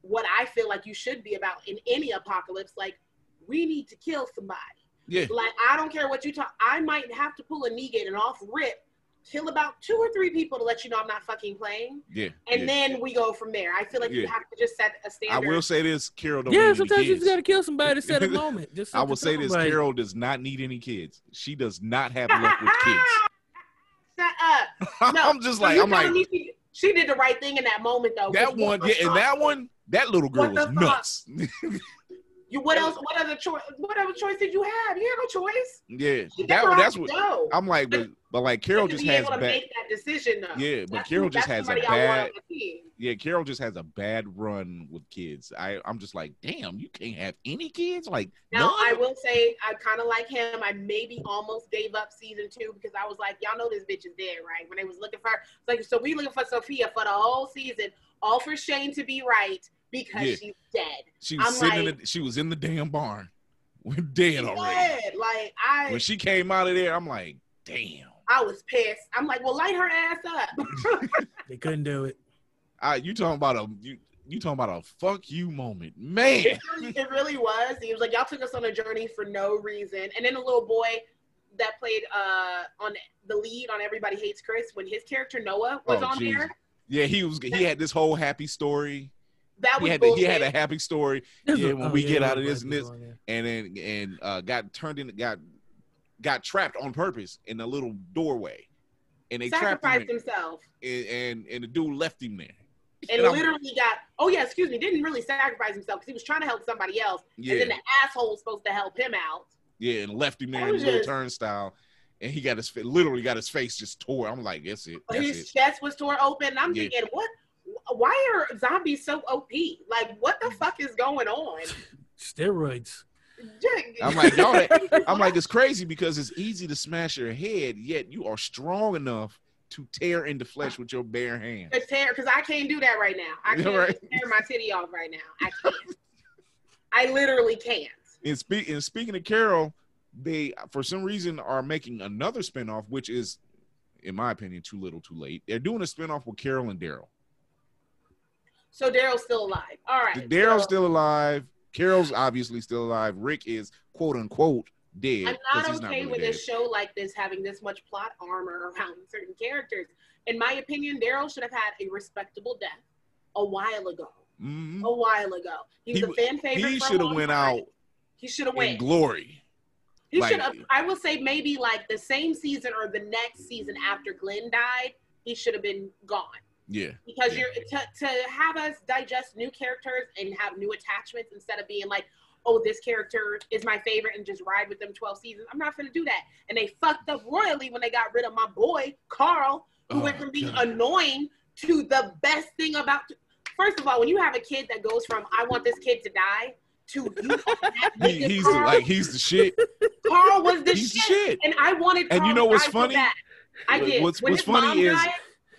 what I feel like you should be about in any apocalypse. Like, we need to kill somebody.
Yeah,
Like, I don't care what you talk. I might have to pull a Negan and off rip, kill about two or three people to let you know I'm not fucking playing,
yeah.
and
yeah.
then we go from there. I feel like you have to just set a standard.
I will say this: Carol don't
Yeah,
need any
sometimes you just gotta kill somebody to set a moment. Just
I will say this:
like-
Carol does not need any kids. She does not have luck with kids.
Shut up. No,
I'm just like,
you
I'm like,
telling she, she did the right thing in that moment, though.
that one,
the
yeah, and that one, that little girl was
fuck?
nuts.
You what else? What other choice? What other choice did you have? You had no choice.
yeah,
She
that that's what
go.
I'm like, but but like Carol just
be
has
able to
bad.
make that decision though.
Yeah, but
That's
Carol
who-
just has a
somebody I want
bad.
on the team.
Yeah, Carol just has a bad run with kids. I I'm just like, damn, you can't have any kids. Like,
Now
none?
I will say I kind of like him. I maybe almost gave up season two because I was like, y'all know this bitch is dead, right? When they was looking for her, like so we looking for Sophia for the whole season, all for Shane to be right because
Yeah.
she's dead.
she was
I'm
sitting in
like-
the, she was in the damn barn, We're dead already.
dead. Like I,
When she came out of there, I'm like, damn.
I was pissed. I'm like, well, light her ass up.
They couldn't do it.
I, you talking about a you you talking about a fuck you moment, man.
it, really, it really was. He was like, y'all took us on a journey for no reason. And then the little boy that played uh on the lead on Everybody Hates Chris when his character Noah was
Oh,
on
Jesus.
there.
Yeah, he was. He had this whole happy story.
That
He had the, he had a happy story, Yeah, when we get
yeah,
out of this and this-
yeah.
and then and uh, got turned in, got got trapped on purpose in a little doorway, and they trapped him,
sacrificed
in-
himself
and, and and the dude left him there.
and
I'm-
literally got oh yeah excuse me didn't really sacrifice himself because he was trying to help somebody else and
yeah,
then the asshole was supposed to help him out
yeah, and left him there in a
was
little turnstile, and he got his literally got his face just tore. I'm like, that's it, that's
his
it.
chest was torn open and I'm
Yeah.
thinking what why are zombies so OP like what the fuck is going on
Steroids.
I'm like, y'all, I'm like, it's crazy because it's easy to smash your head, yet you are strong enough to tear into flesh with your bare hands.
It's tear because I can't do that right now. I can't
right.
tear my titty off right now. I can't. I literally can't.
And, speak, and speaking of Carol, they for some reason are making another spinoff, which is, in my opinion, too little, too late. They're doing a spinoff with Carol and Daryl.
So Daryl's still alive. All right.
Daryl's
so
still alive. Carol's obviously still alive. Rick is quote unquote dead.
I'm not okay
really
with
dead.
a show like this having this much plot armor around certain characters. In my opinion, Daryl should have had a respectable death a while ago.
Mhm.
A while ago. He was
He
a fan favorite.
He should have went
time.
out
He should have
in
went.
glory.
He
like-
should have. I will say maybe like the same season or the next season after Glenn died, he should have been gone.
Yeah.
because
Yeah.
you're to, to have us digest new characters and have new attachments instead of being like oh this character is my favorite and just ride with them 12 seasons i'm not gonna do that and they fucked up royally when they got rid of my boy carl who oh, went
Oh,
from being
God.
annoying to the best thing about first of all when you have a kid that goes from i want this kid to die to you
He, he's
carl,
like he's the shit.
carl was the
He's the
shit.
shit.
and i wanted
And you know what's funny?
i did
What's- what's funny is-
died,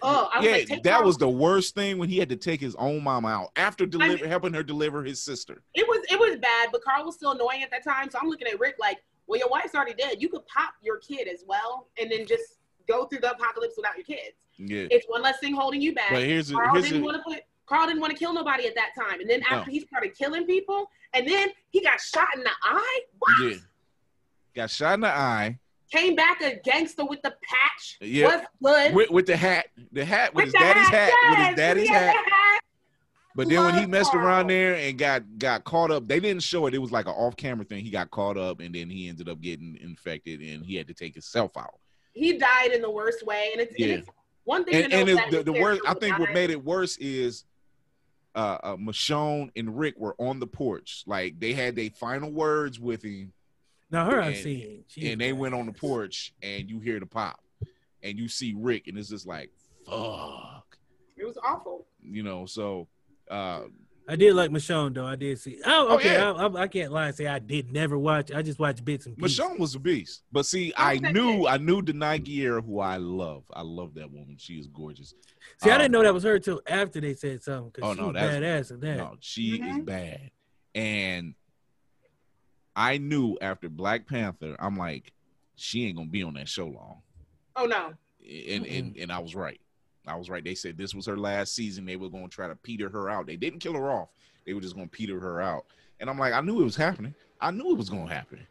oh i was
yeah,
like
that was the worst thing when he had to take his own mom out after deliver,
mean-
helping her deliver his sister.
it was it was bad, but Carl was still annoying at that time. So I'm looking at Rick like, well, your wife's already dead. You could pop your kid as well, and then just go through the apocalypse without your kids.
Yeah.
It's one less thing holding you back.
But here's a,
Carl
here's
didn't
a,
want to put. Carl didn't want to kill nobody at that time, and then
No.
after he started killing people, and then he got shot in the eye. What?
yeah. Got shot in the eye
Came back a gangster with the patch.
Yeah.
Was good.
with, with the hat, the hat with, his daddy's hat, with
yes,
his daddy's hat.
hat.
But then when he messed
Carl.
around there and got got caught up, they didn't show it. It was like an off camera thing. He got caught up and then he ended up getting infected and he had to take himself out.
He died in the worst way, and it's, and it's one thing.
And and the, the worst, I think what made it worse is uh, uh Michonne and Rick were on the porch. Like they had their final words with him
Now her I've
And-
seen. She
and
is
they went on the porch and you hear the pop and you see Rick and it's just like fuck.
It was awful.
You know, so uh
I did like Michonne though. I did see. Oh,
Oh,
okay.
yeah.
I, I, I can't lie and say I did never watch. I just watched bits and pieces.
Michonne was a beast. But see, I knew I knew Danai Gurira, who I love. I love that woman. She is gorgeous.
See, I
Um,
didn't know that was her till after they said something. Cause
Oh,
she
no,
was
that's-
badass in that.
No, she is
Mhm.
bad. And I knew after Black Panther, I'm like, she ain't gonna be on that show long.
Oh no.
And and, and I was right. I was right. They said this was her last season. They were gonna try to peter her out. They didn't kill her off. They were just gonna peter her out. And I'm like, I knew it was happening. I knew it was gonna happen.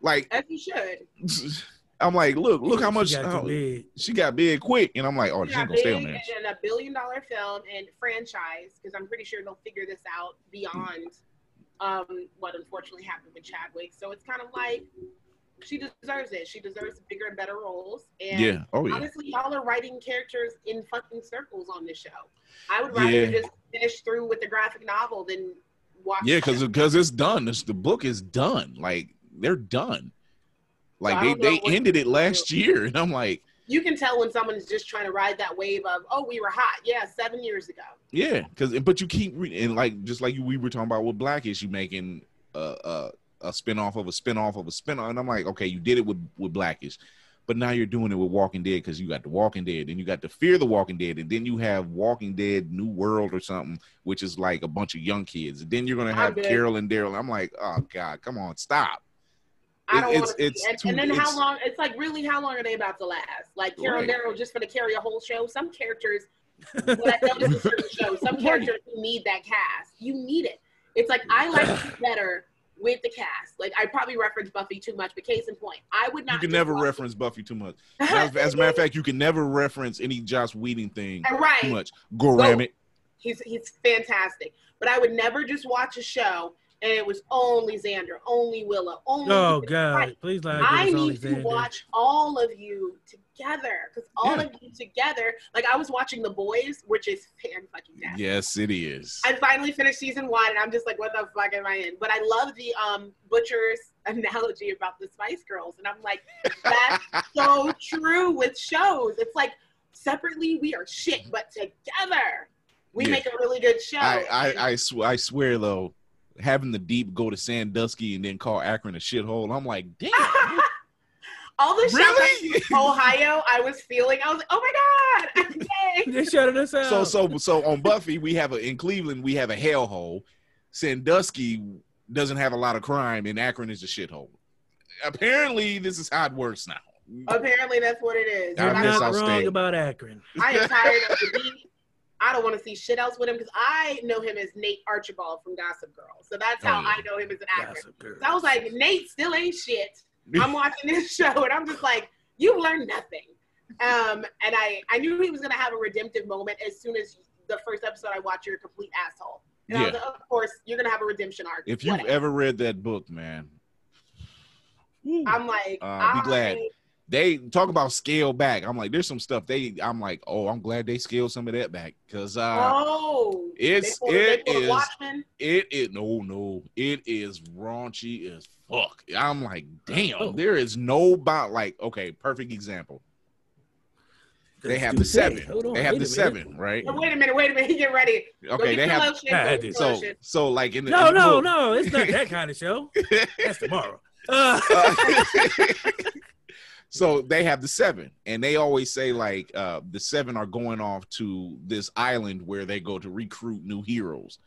Like
As you should.
I'm like, look, look how much
She got
how-
too big.
she got big quick, and I'm like, oh, she
Yeah,
gonna stay on
big
there.
and a billion dollar film and franchise because I'm pretty sure they'll figure this out beyond um, what unfortunately happened with Chadwick. So it's kind of like she deserves it. She deserves bigger and better roles. And
Yeah. Oh yeah.
honestly, y'all are writing characters in fucking circles on this show. I would rather
Yeah.
just finish through with the graphic novel than watch.
Yeah, because because it's done. It's, the book is done. Like they're done. Like
I
they, they ended it last year, and I'm like,
you can tell when someone is just trying to ride that wave of, oh, we were hot. Yeah, seven years ago.
yeah, because but you keep reading and like just like we were talking about with Blackish, you making a a, a spinoff of a spinoff of a spinoff, and I'm like, okay, you did it with with Blackish, but now you're doing it with Walking Dead because you got the Walking Dead, and you got the Fear the Walking Dead, and then you have Walking Dead New World or something, which is like a bunch of young kids, and then you're gonna have Carol and Daryl. I'm like, oh god, come on, stop.
I don't want
it's-
to.
it's
And,
too-
and then how long? It's like really, how long are they about to last? Like Carol
Right.
Daryl just going to carry a whole show. Some characters, what I noticed in certain some characters who need that cast. You need it. It's like I like better with the cast. Like I probably reference Buffy too much, but case in point, I would not.
You can never
watch
reference Buffy too much. As, as a matter of fact, you can never reference any Joss Whedon thing
right.
too much. Goramit.
He's he's fantastic, but I would never just watch a show and it was only Xander, only Willow, only.
Oh
Right.
God! Please let
I need to
Alexander.
watch all of you together because all
Yeah.
of you together. Like I was watching The Boys, which is fan fucking tastic.
Yes, it is.
I finally finished season one, and I'm just like, what the fuck am I in? But I love the um butcher's analogy about the Spice Girls, and I'm like, that's so true with shows. It's like separately we are shit, but together we
Yeah.
make a really good show.
I I I, sw- I swear though, having the deep go to Sandusky and then call Akron a shithole, I'm like, damn.
All the
Really?
Ohio, I was feeling. I was like, oh my god, yay!
They shutting us out.
So so so on Buffy, we have a in Cleveland we have a hellhole. Sandusky doesn't have a lot of crime, and Akron is a shithole. Apparently, this is how it works now.
Apparently, that's what it is.
I
You're
And I,
guess
not
I'll
wrong
stay.
about Akron.
I am tired of the beat. I don't want to see shit else with him because I know him as Nate Archibald from Gossip Girl. So that's how
Oh, yeah.
I know him as an actor. So I was like, Nate still ain't shit. I'm watching this show and I'm just like, you've learned nothing. Um, and I, I knew he was gonna have a redemptive moment as soon as the first episode I watched. You're a complete asshole. And I was
Yeah.
like, of course, you're gonna have a redemption arc.
If you've
Whatever.
ever read that book, man,
I'm like,
Uh, be glad. They talk about scale back. I'm like, there's some stuff they. I'm like, oh, I'm glad they scaled some of that back because uh,
Oh,
it's-
they pulled, they
it is- it it no no it is raunchy as fuck. I'm like, damn,
Oh.
there is no about like okay, perfect example. They have the seven.
on,
They have the seven, right?
Wait a minute, wait a minute. Get ready.
Okay,
get
they
your
have
lotion.
Yeah,
Go
I
get
did.
your
so so like in the
No,
in the
no,
book-
no. It's not that kind of show. That's tomorrow. Uh,
so they have the seven and they always say like uh the seven are going off to this island where they go to recruit new heroes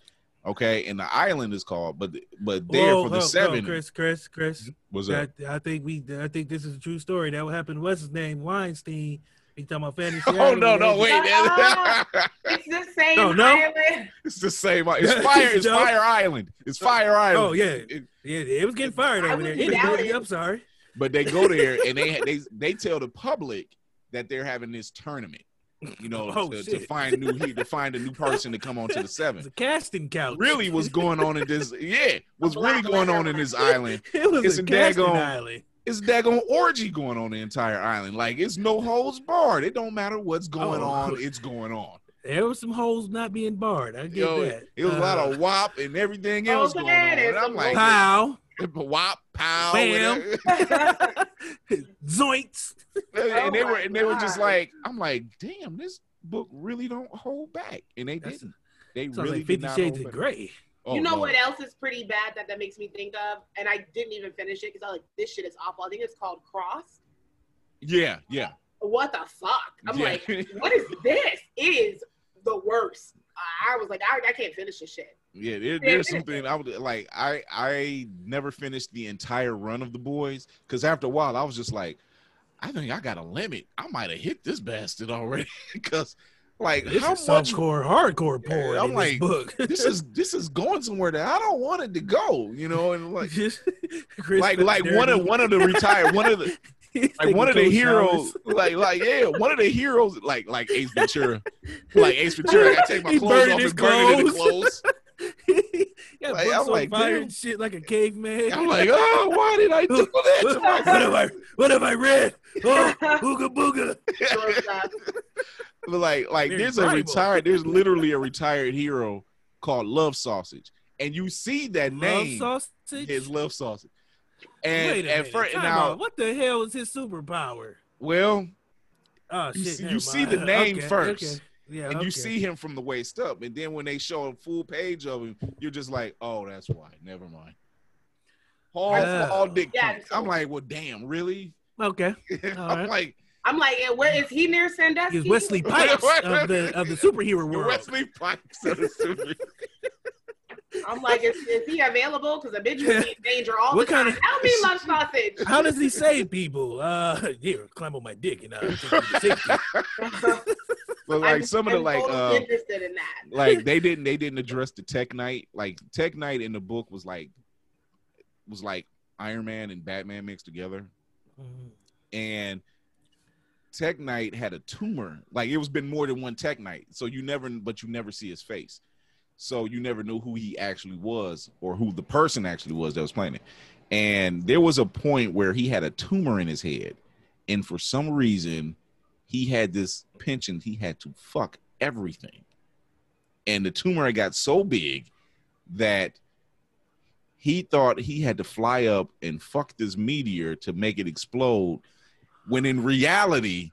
okay and the island is called but but there
whoa,
for the
whoa, whoa,
seven
Chris, Chris, Chris.
was
I,
up
I think we. I think this is a true story. That what happened. What's his name? Weinstein. He talking about fantasy.
oh no no
Island.
wait
Ah. It's the same
No, no.
island.
it's the same it's fire it's
No.
fire island it's fire island
Oh yeah,
It-
yeah. It was getting fired
I
over there.
wouldn't
It-
doubt it.
I'm sorry.
But they go there and they they they tell the public that they're having this tournament you know
Oh,
to, to find new to find a new person to come onto the seven
It's a casting couch.
really what's going on in this yeah
what's
really going on in this island
it was
It's
a
a daggone-
island.
it's a daggone orgy going on the entire island like it's no holds barred it don't matter what's going
Oh.
on it's going on
There were some holes not being barred. I get
Yo,
that.
it was a lot
Uh,
of wop and everything else going on and i'm like
pow,
wop pow
Bam.
whatever.
zoints.
Oh and they
Oh
were
my
and they were just like i'm like damn this book really don't hold back and they
That's-
didn't they really
like
did
Fifty
not
Shades
hold
of. Grey.
Oh,
you know
no.
what else is pretty bad that that makes me think of, and I didn't even finish it because I like, this shit is awful. I think it's called Cross.
yeah yeah
What the fuck? I'm
Yeah.
like, what is this? It is the worst. I was like, I, I can't finish this shit.
Yeah, there, there's something I would like. I I never finished the entire run of the boys because after a while I was just like, I think I got a limit. I might have hit this bastard already because like
This
how
is
much
softcore, hardcore porn
I'm
in
like,
this book.
this is this is going somewhere that I don't want it to go. You know, and like
Just Chris
like like one of one of the retired one of the like one of the heroes like like yeah one of the heroes like like Ace Ventura like Ace Ventura I gotta take my clothes off and burn it in the
clothes.
Clothes.
yeah,
Like, I'm like,
fire and shit like a caveman.
I'm like, oh, why did I do that to
what, what have I what have I read? Oh, booga booga.
But like, like
Very
there's a retired, there's literally a retired hero called Love Sausage, and you see that
Love
name
sausage.
is Love Sausage.
Wait
And
a
at first, now,
out. what the hell is his superpower?
well,
Oh
You
shit!
see- you see the name
Okay,
first,
okay. Yeah,
and
okay.
you see him from the waist up, and then when they show a full page of him, you're just like, oh, that's why. Never mind. Paul,
Oh.
Paul Dick.
Yeah,
Prince. I'm like, well, damn, really?
Okay,
I'm
right.
like,
I'm like, yeah, where is he near Sandusky?
he's Wesley Pipes of the of the superhero world.
Wesley Pipes of the super.
I'm like, is, is he available? Because a bitch would be in danger all
What
the time.
kind of-
Tell me, lunch sausage.
How does he save people? Uh, here, climb on my dick and uh, take you to safety.
But like
I'm-
some of the
I'm
like,
totally
uh,
interested in that.
like they didn't they didn't address the Tek Knight. Like Tek Knight in the book was like was like Iron Man and Batman mixed together,
Mhm.
and Tek Knight had a tumor. Like it was been more than one Tek Knight, so you never but you never see his face, so you never knew who he actually was or who the person actually was that was playing it. And there was a point where he had a tumor in his head, and for some reason, he had this penchant. He had to fuck everything and the tumor got so big that he thought he had to fly up and fuck this meteor to make it explode when in reality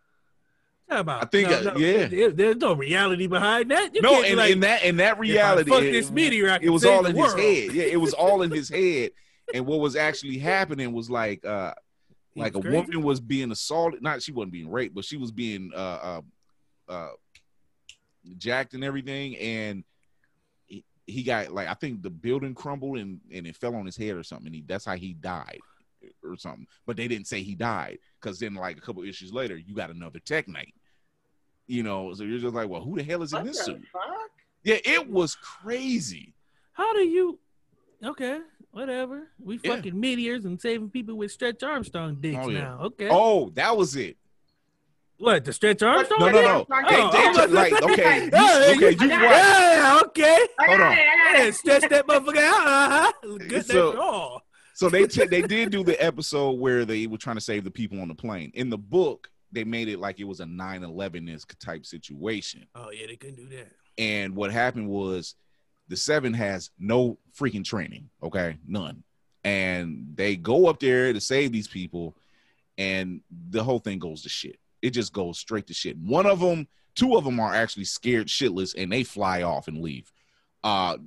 about?
I think,
no,
uh,
no,
yeah.
there- there's no reality behind that. You
no in,
like,
in that in that reality
fuck
it,
this meteor,
it was all in his
world.
head yeah it was all in his head and what was actually happening was like uh
He
like a
crazy?
woman was being assaulted. Not she wasn't being raped, but she was being uh uh, uh jacked and everything, and he, he got like I think the building crumbled and and it fell on his head or something. And he, that's how he died or something. But they didn't say he died because then like a couple issues later, you got another Tek Knight. You know, so you're just like, well, who the hell is in
What
this suit?
fuck?
Yeah, it was crazy.
How do you? Okay, whatever. We
Yeah.
fucking meteors and saving people with Stretch Armstrong dicks
Oh, yeah.
now. Okay.
Oh, that was it.
What the Stretch Armstrong?
No, no, no.
Oh,
They, they just, like okay, you, okay,
you-
you
I
watch.
Yeah, okay.
Hold on.
it, I got
Yeah, stretch that motherfucker out. Uh-huh. Good
So-
so, all.
So they t- they did do the episode where they were trying to save the people on the plane. In the book, they made it like it was a 9/11 ish type situation.
Oh yeah, they couldn't do that.
And what happened was the seven has no freaking training, okay, none. And they go up there to save these people, and the whole thing goes to shit. It just goes straight to shit. One of them, two of them are actually scared shitless, and they fly off and leave. Uh,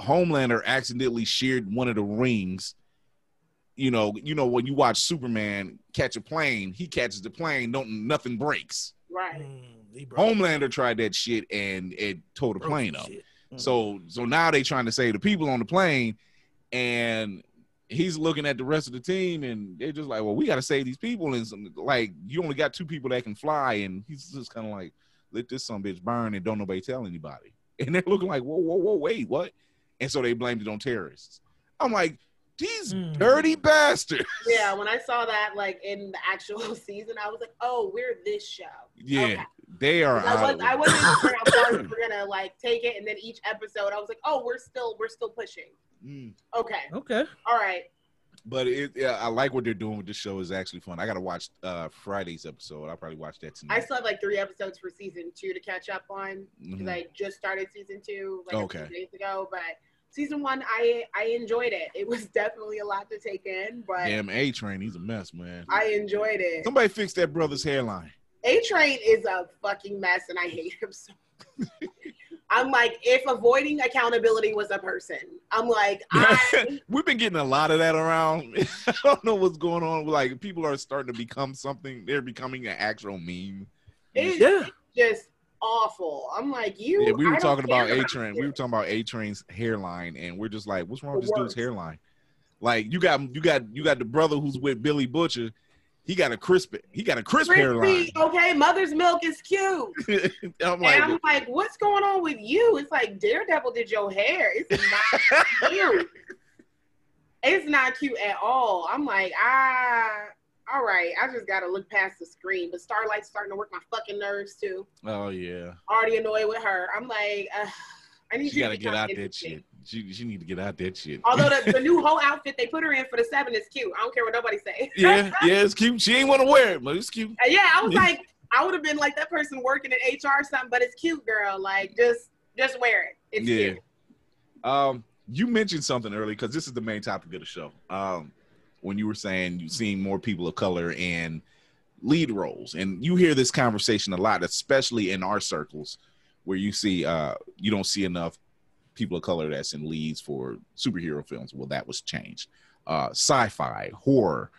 Homelander accidentally sheared one of the rings. You know, you know when you watch Superman catch a plane, he catches the plane, don't nothing breaks.
Right.
Mm,
Homelander tried that shit and it tore the plane up.
shit. Mm.
So so now they trying to save the people on the plane, and he's looking at the rest of the team, and they're just like, "Well, we got to save these people." And some, like, you only got two people that can fly, and he's just kind of like, "Let this some bitch burn and don't nobody tell anybody." And they're looking like, "Whoa, whoa, whoa, wait, what?" And so they blamed it on terrorists. I'm like, these
Hmm.
dirty bastards.
Yeah, when I saw that like in the actual season, I was like, oh, we're this show.
Yeah,
Okay.
They are.
I was
of
I
it.
wasn't sure how far we were gonna like take it, and then each episode, I was like, oh, we're still we're still pushing.
Mm.
Okay,
Okay.
all right.
But it, yeah, I like what they're doing with this show. is actually fun. I got to watch uh Friday's episode. I'll probably watch that tonight.
I still have like three episodes for season two to catch up on because
Mhm.
I just started season two like a
Okay.
few days ago. But season one, I I enjoyed it. It was definitely a lot to take in, but
Damn A Train, he's a mess, man.
I enjoyed it.
Somebody fix that brother's hairline.
A Train is a fucking mess, and I hate him so. I'm like, if avoiding accountability was a person, I'm like, I
We've been getting a lot of that around. I don't know what's going on. Like people are starting to become something. They're becoming an actual meme.
It's
Yeah.
just awful. I'm like, you.
Yeah, we were
don't
talking about A Train. We were talking about A Train's hairline, and we're just like, what's wrong with
The
this dude's hairline? Like you got you got you got the brother who's with Billy Butcher. He got a crisp. He got a crisp hairline.
Okay, mother's milk is cute.
I'm like,
and I'm like, what's going on with you? It's like Daredevil did your hair. It's not cute. It's not cute at all. I'm like, ah, all right. I just gotta look past the screen. But Starlight's starting to work my fucking nerves too.
oh yeah,
Already annoyed with her. I'm like, uh, I need
she
you
got to get out that shit. She she need to get out that shit.
Although the, the new whole outfit they put her in for the seven is cute. I don't care what nobody say.
yeah, yeah, it's cute. She ain't want to wear it, but it's cute.
Uh, yeah, I was like, I would have been like that person working in HR or something, but it's cute, girl. Like, just just wear it. It's
yeah.
cute.
Um, you mentioned something earlier because this is the main topic of the show. Um, when you were saying you seeing more people of color in lead roles, and you hear this conversation a lot, especially in our circles, where you see uh you don't see enough people of color that's in leads for superhero films. Well, that was changed. Uh, sci-fi, horror,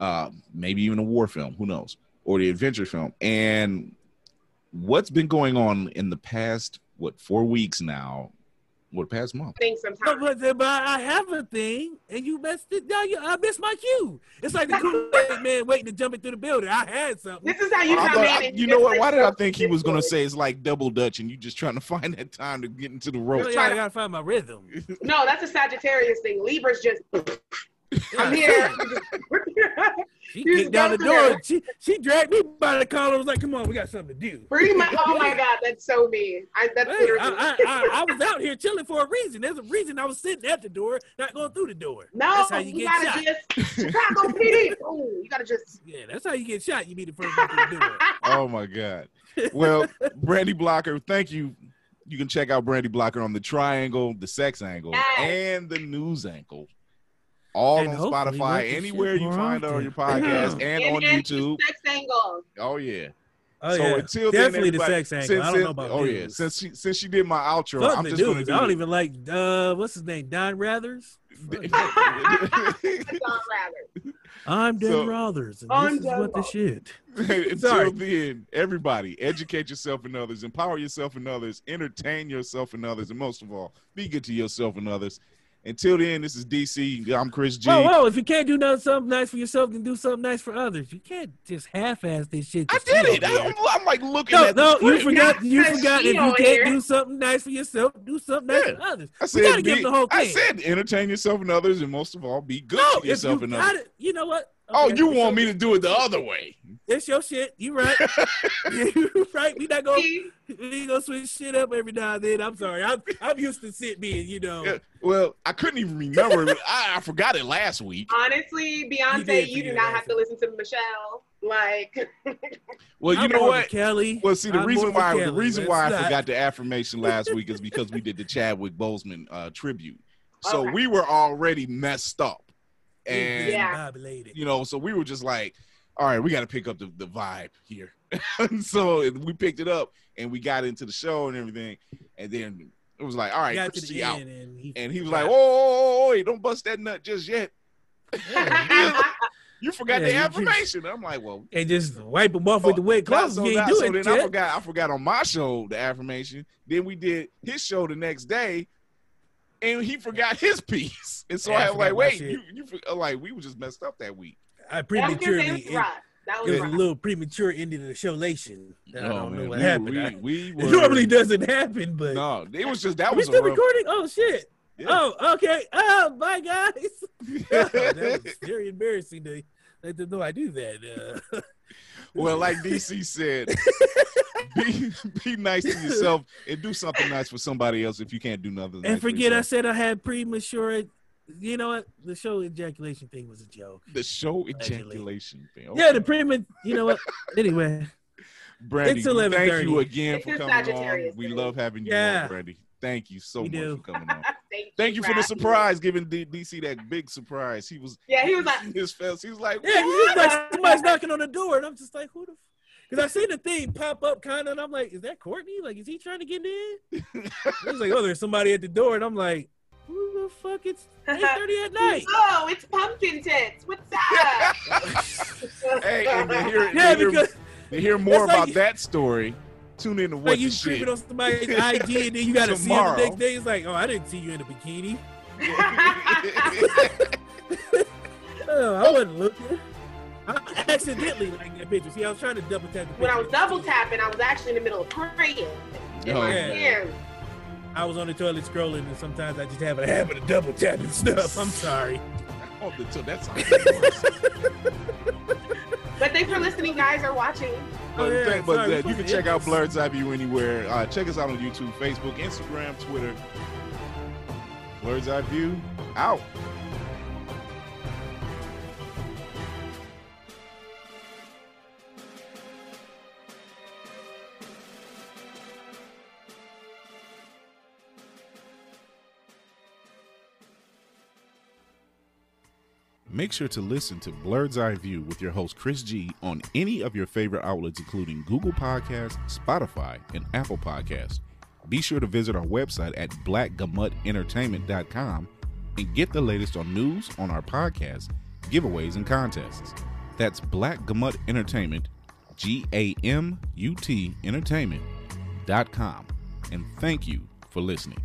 uh, maybe even a war film. Who knows? Or the adventure film. And what's been going on in the past what four weeks now? What past month?
I think
No,
sometimes.
but, but I have a thing, and you messed it. Now you, I missed my cue. It's like the Kool-Aid man waiting to jump into the building. I had something.
This is how you come
thought-
in.
I- you know what? Why did I think he was gonna say it's like double dutch, and you just trying to find that time to get into the rope?
yeah, I gotta find my rhythm.
No, that's a Sagittarius thing. Libra's just. I'm here.
She
You
kicked down the door.
there.
She she dragged me by the collar. I was like, "Come on, we got something to do."
Pretty much. Oh my God, that's so mean. I, that's
Hey,
literally.
I, I, I, I was out here chilling for a reason. There's a reason I was sitting at the door, not going through the door.
no,
that's how you,
you,
get
gotta
shot.
just Chicago PD. Oh, you gotta just.
Yeah, that's how you get shot. You be the first one through the door.
Oh my god. Well, Brandi Blocker, thank you. You can check out Brandi Blocker on the Triangle, the Sex Angle,
Yes.
and the News Angle. All
And
on Spotify, anywhere you find it on your podcast, and,
and,
on
and
YouTube.
Sex angle.
Oh yeah.
Oh
so
yeah,
until then,
definitely the sex angle.
Since
I don't know about
oh yeah, since she since she did my outro,
Fuck
I'm
the
just gonna do
I don't
the-
even like uh, what's his name, Don Rathers.
Don Rather.
I'm Dan
So-
Rothers, and
I'm
this is
Dan
what the shit.
Until then, everybody, educate yourself and others, empower yourself and others, entertain yourself and others, and most of all, be good to yourself and others. Until then, this is DC. I'm Chris G.
Whoa, whoa! If you can't do nothing, something nice for yourself, then do something nice for others. You can't just half-ass this shit.
I did it. I'm, I'm like looking
No,
at the
no, you forgot. You forgot. If you can't
here.
do something nice for yourself, do something nice
Yeah.
for others.
I
We
said,
gotta give the whole
I said, entertain yourself and others, and most of all, be good
No,
to
if
yourself
you
and
got
others.
you know what?
Oh, you want
your-
me to do it the other way?
It's your shit. You right. you right. We not gonna we gonna switch shit up every now and then. I'm sorry. I'm I'm used to sit being, you know.
Yeah, Well, I couldn't even remember. I, I forgot it last week.
Honestly, Beyonce,
did
you, do not
that.
have to listen to Michelle. Like,
Well, you
I'm
know what?
Kelly.
Well, see, the
I'm
reason
more of a
why the reason
Let's
why I
not-
forgot the affirmation last week is because we did the Chadwick Boseman uh, tribute. So
Okay.
we were already messed up, and
Yeah.
you know, so we were just like, all right, we got to pick up the, the vibe here. so we picked it up, and we got into the show and everything, and then it was like, all right,
the
out,
and he,
and he was like, oh, whoa, whoa, wait, don't bust that nut just yet. You forgot
Yeah,
the
you just-
affirmation. I'm like, well,
and just wipe them off with the oh, wet
Now,
cloth.
so,
you
now-
ain't do
so then I forgot. I forgot on my show the affirmation. Then we did his show the next day, and he forgot his piece. And so
Yeah, I
I was like, "Wait, you, you like we were just messed up that week."
I
That was gonna say it
prematurely.
was
It.
That was
was a little premature ending of the show lation. I don't know
Oh, man,
what
we-
happened.
We,
I-
we
it normally doesn't happen, but
No, it was just that
are we
was a
still
rough.
recording? Oh shit!
Yeah.
Oh, okay. Oh, bye guys. Oh, that was very embarrassing to let them know I do that. Uh,
well, like DC said, be be nice to yourself and do something nice for somebody else if you can't do nothing. nice
and
for
forget I said I had premature. You know what? The show ejaculation thing was a joke.
the show
Allegedly.
ejaculation thing.
Yeah, the
Okay.
prima. You know what? Anyway,
Brandi,
It's
thank you again
It's
for coming on. We love having you
Yeah.
on, Brandi. Thank you so
We
much
do.
for coming on.
Thank,
Thank you for the surprise, giving D- DC that big surprise. He was
Yeah, he was like,
his face. He was like,
yeah, it's like somebody's knocking on the door, and I'm just like, who the? Because I seen the thing pop up, kind of, and I'm like, is that Courtney? Like, is he trying to get in? I was like, oh, there's somebody at the door, and I'm like, who the fuck? It's eight thirty at night.
oh, it's pumpkin tits. What's up?
hey, and to hear,
Yeah,
to hear,
because
to hear more
That's like
about that story, tune in to what
like you
shit.
creeping on somebody's IG, and then you got to see him the
Tomorrow.
next day. It's like, oh, I didn't see you in a bikini. Oh, I wasn't looking. I accidentally like that picture. See, I was trying to double tap the
when I was double tapping, I was actually in the middle of praying. In
Oh,
my
yeah.
Hands.
I was on the toilet scrolling, and sometimes I just have a habit of double tapping stuff. I'm sorry.
Oh, so that sounds worse.
But thanks for listening, guys, or watching.
But,
Oh, yeah,
thank- but,
sorry,
uh, you can check out
this.
Blurred's Eye View anywhere. Uh, check us out on YouTube, Facebook, Instagram, Twitter. Blurred's Eye View out. Make sure to listen to Blurred's Eye View with your host Chris G on any of your favorite outlets, including Google Podcasts, Spotify, and Apple Podcasts. Be sure to visit our website at blackgamuttentertainment.com and get the latest on news on our podcast, giveaways, and contests. That's Black Gamut Entertainment, G A M U T Entertainment.com. And thank you for listening.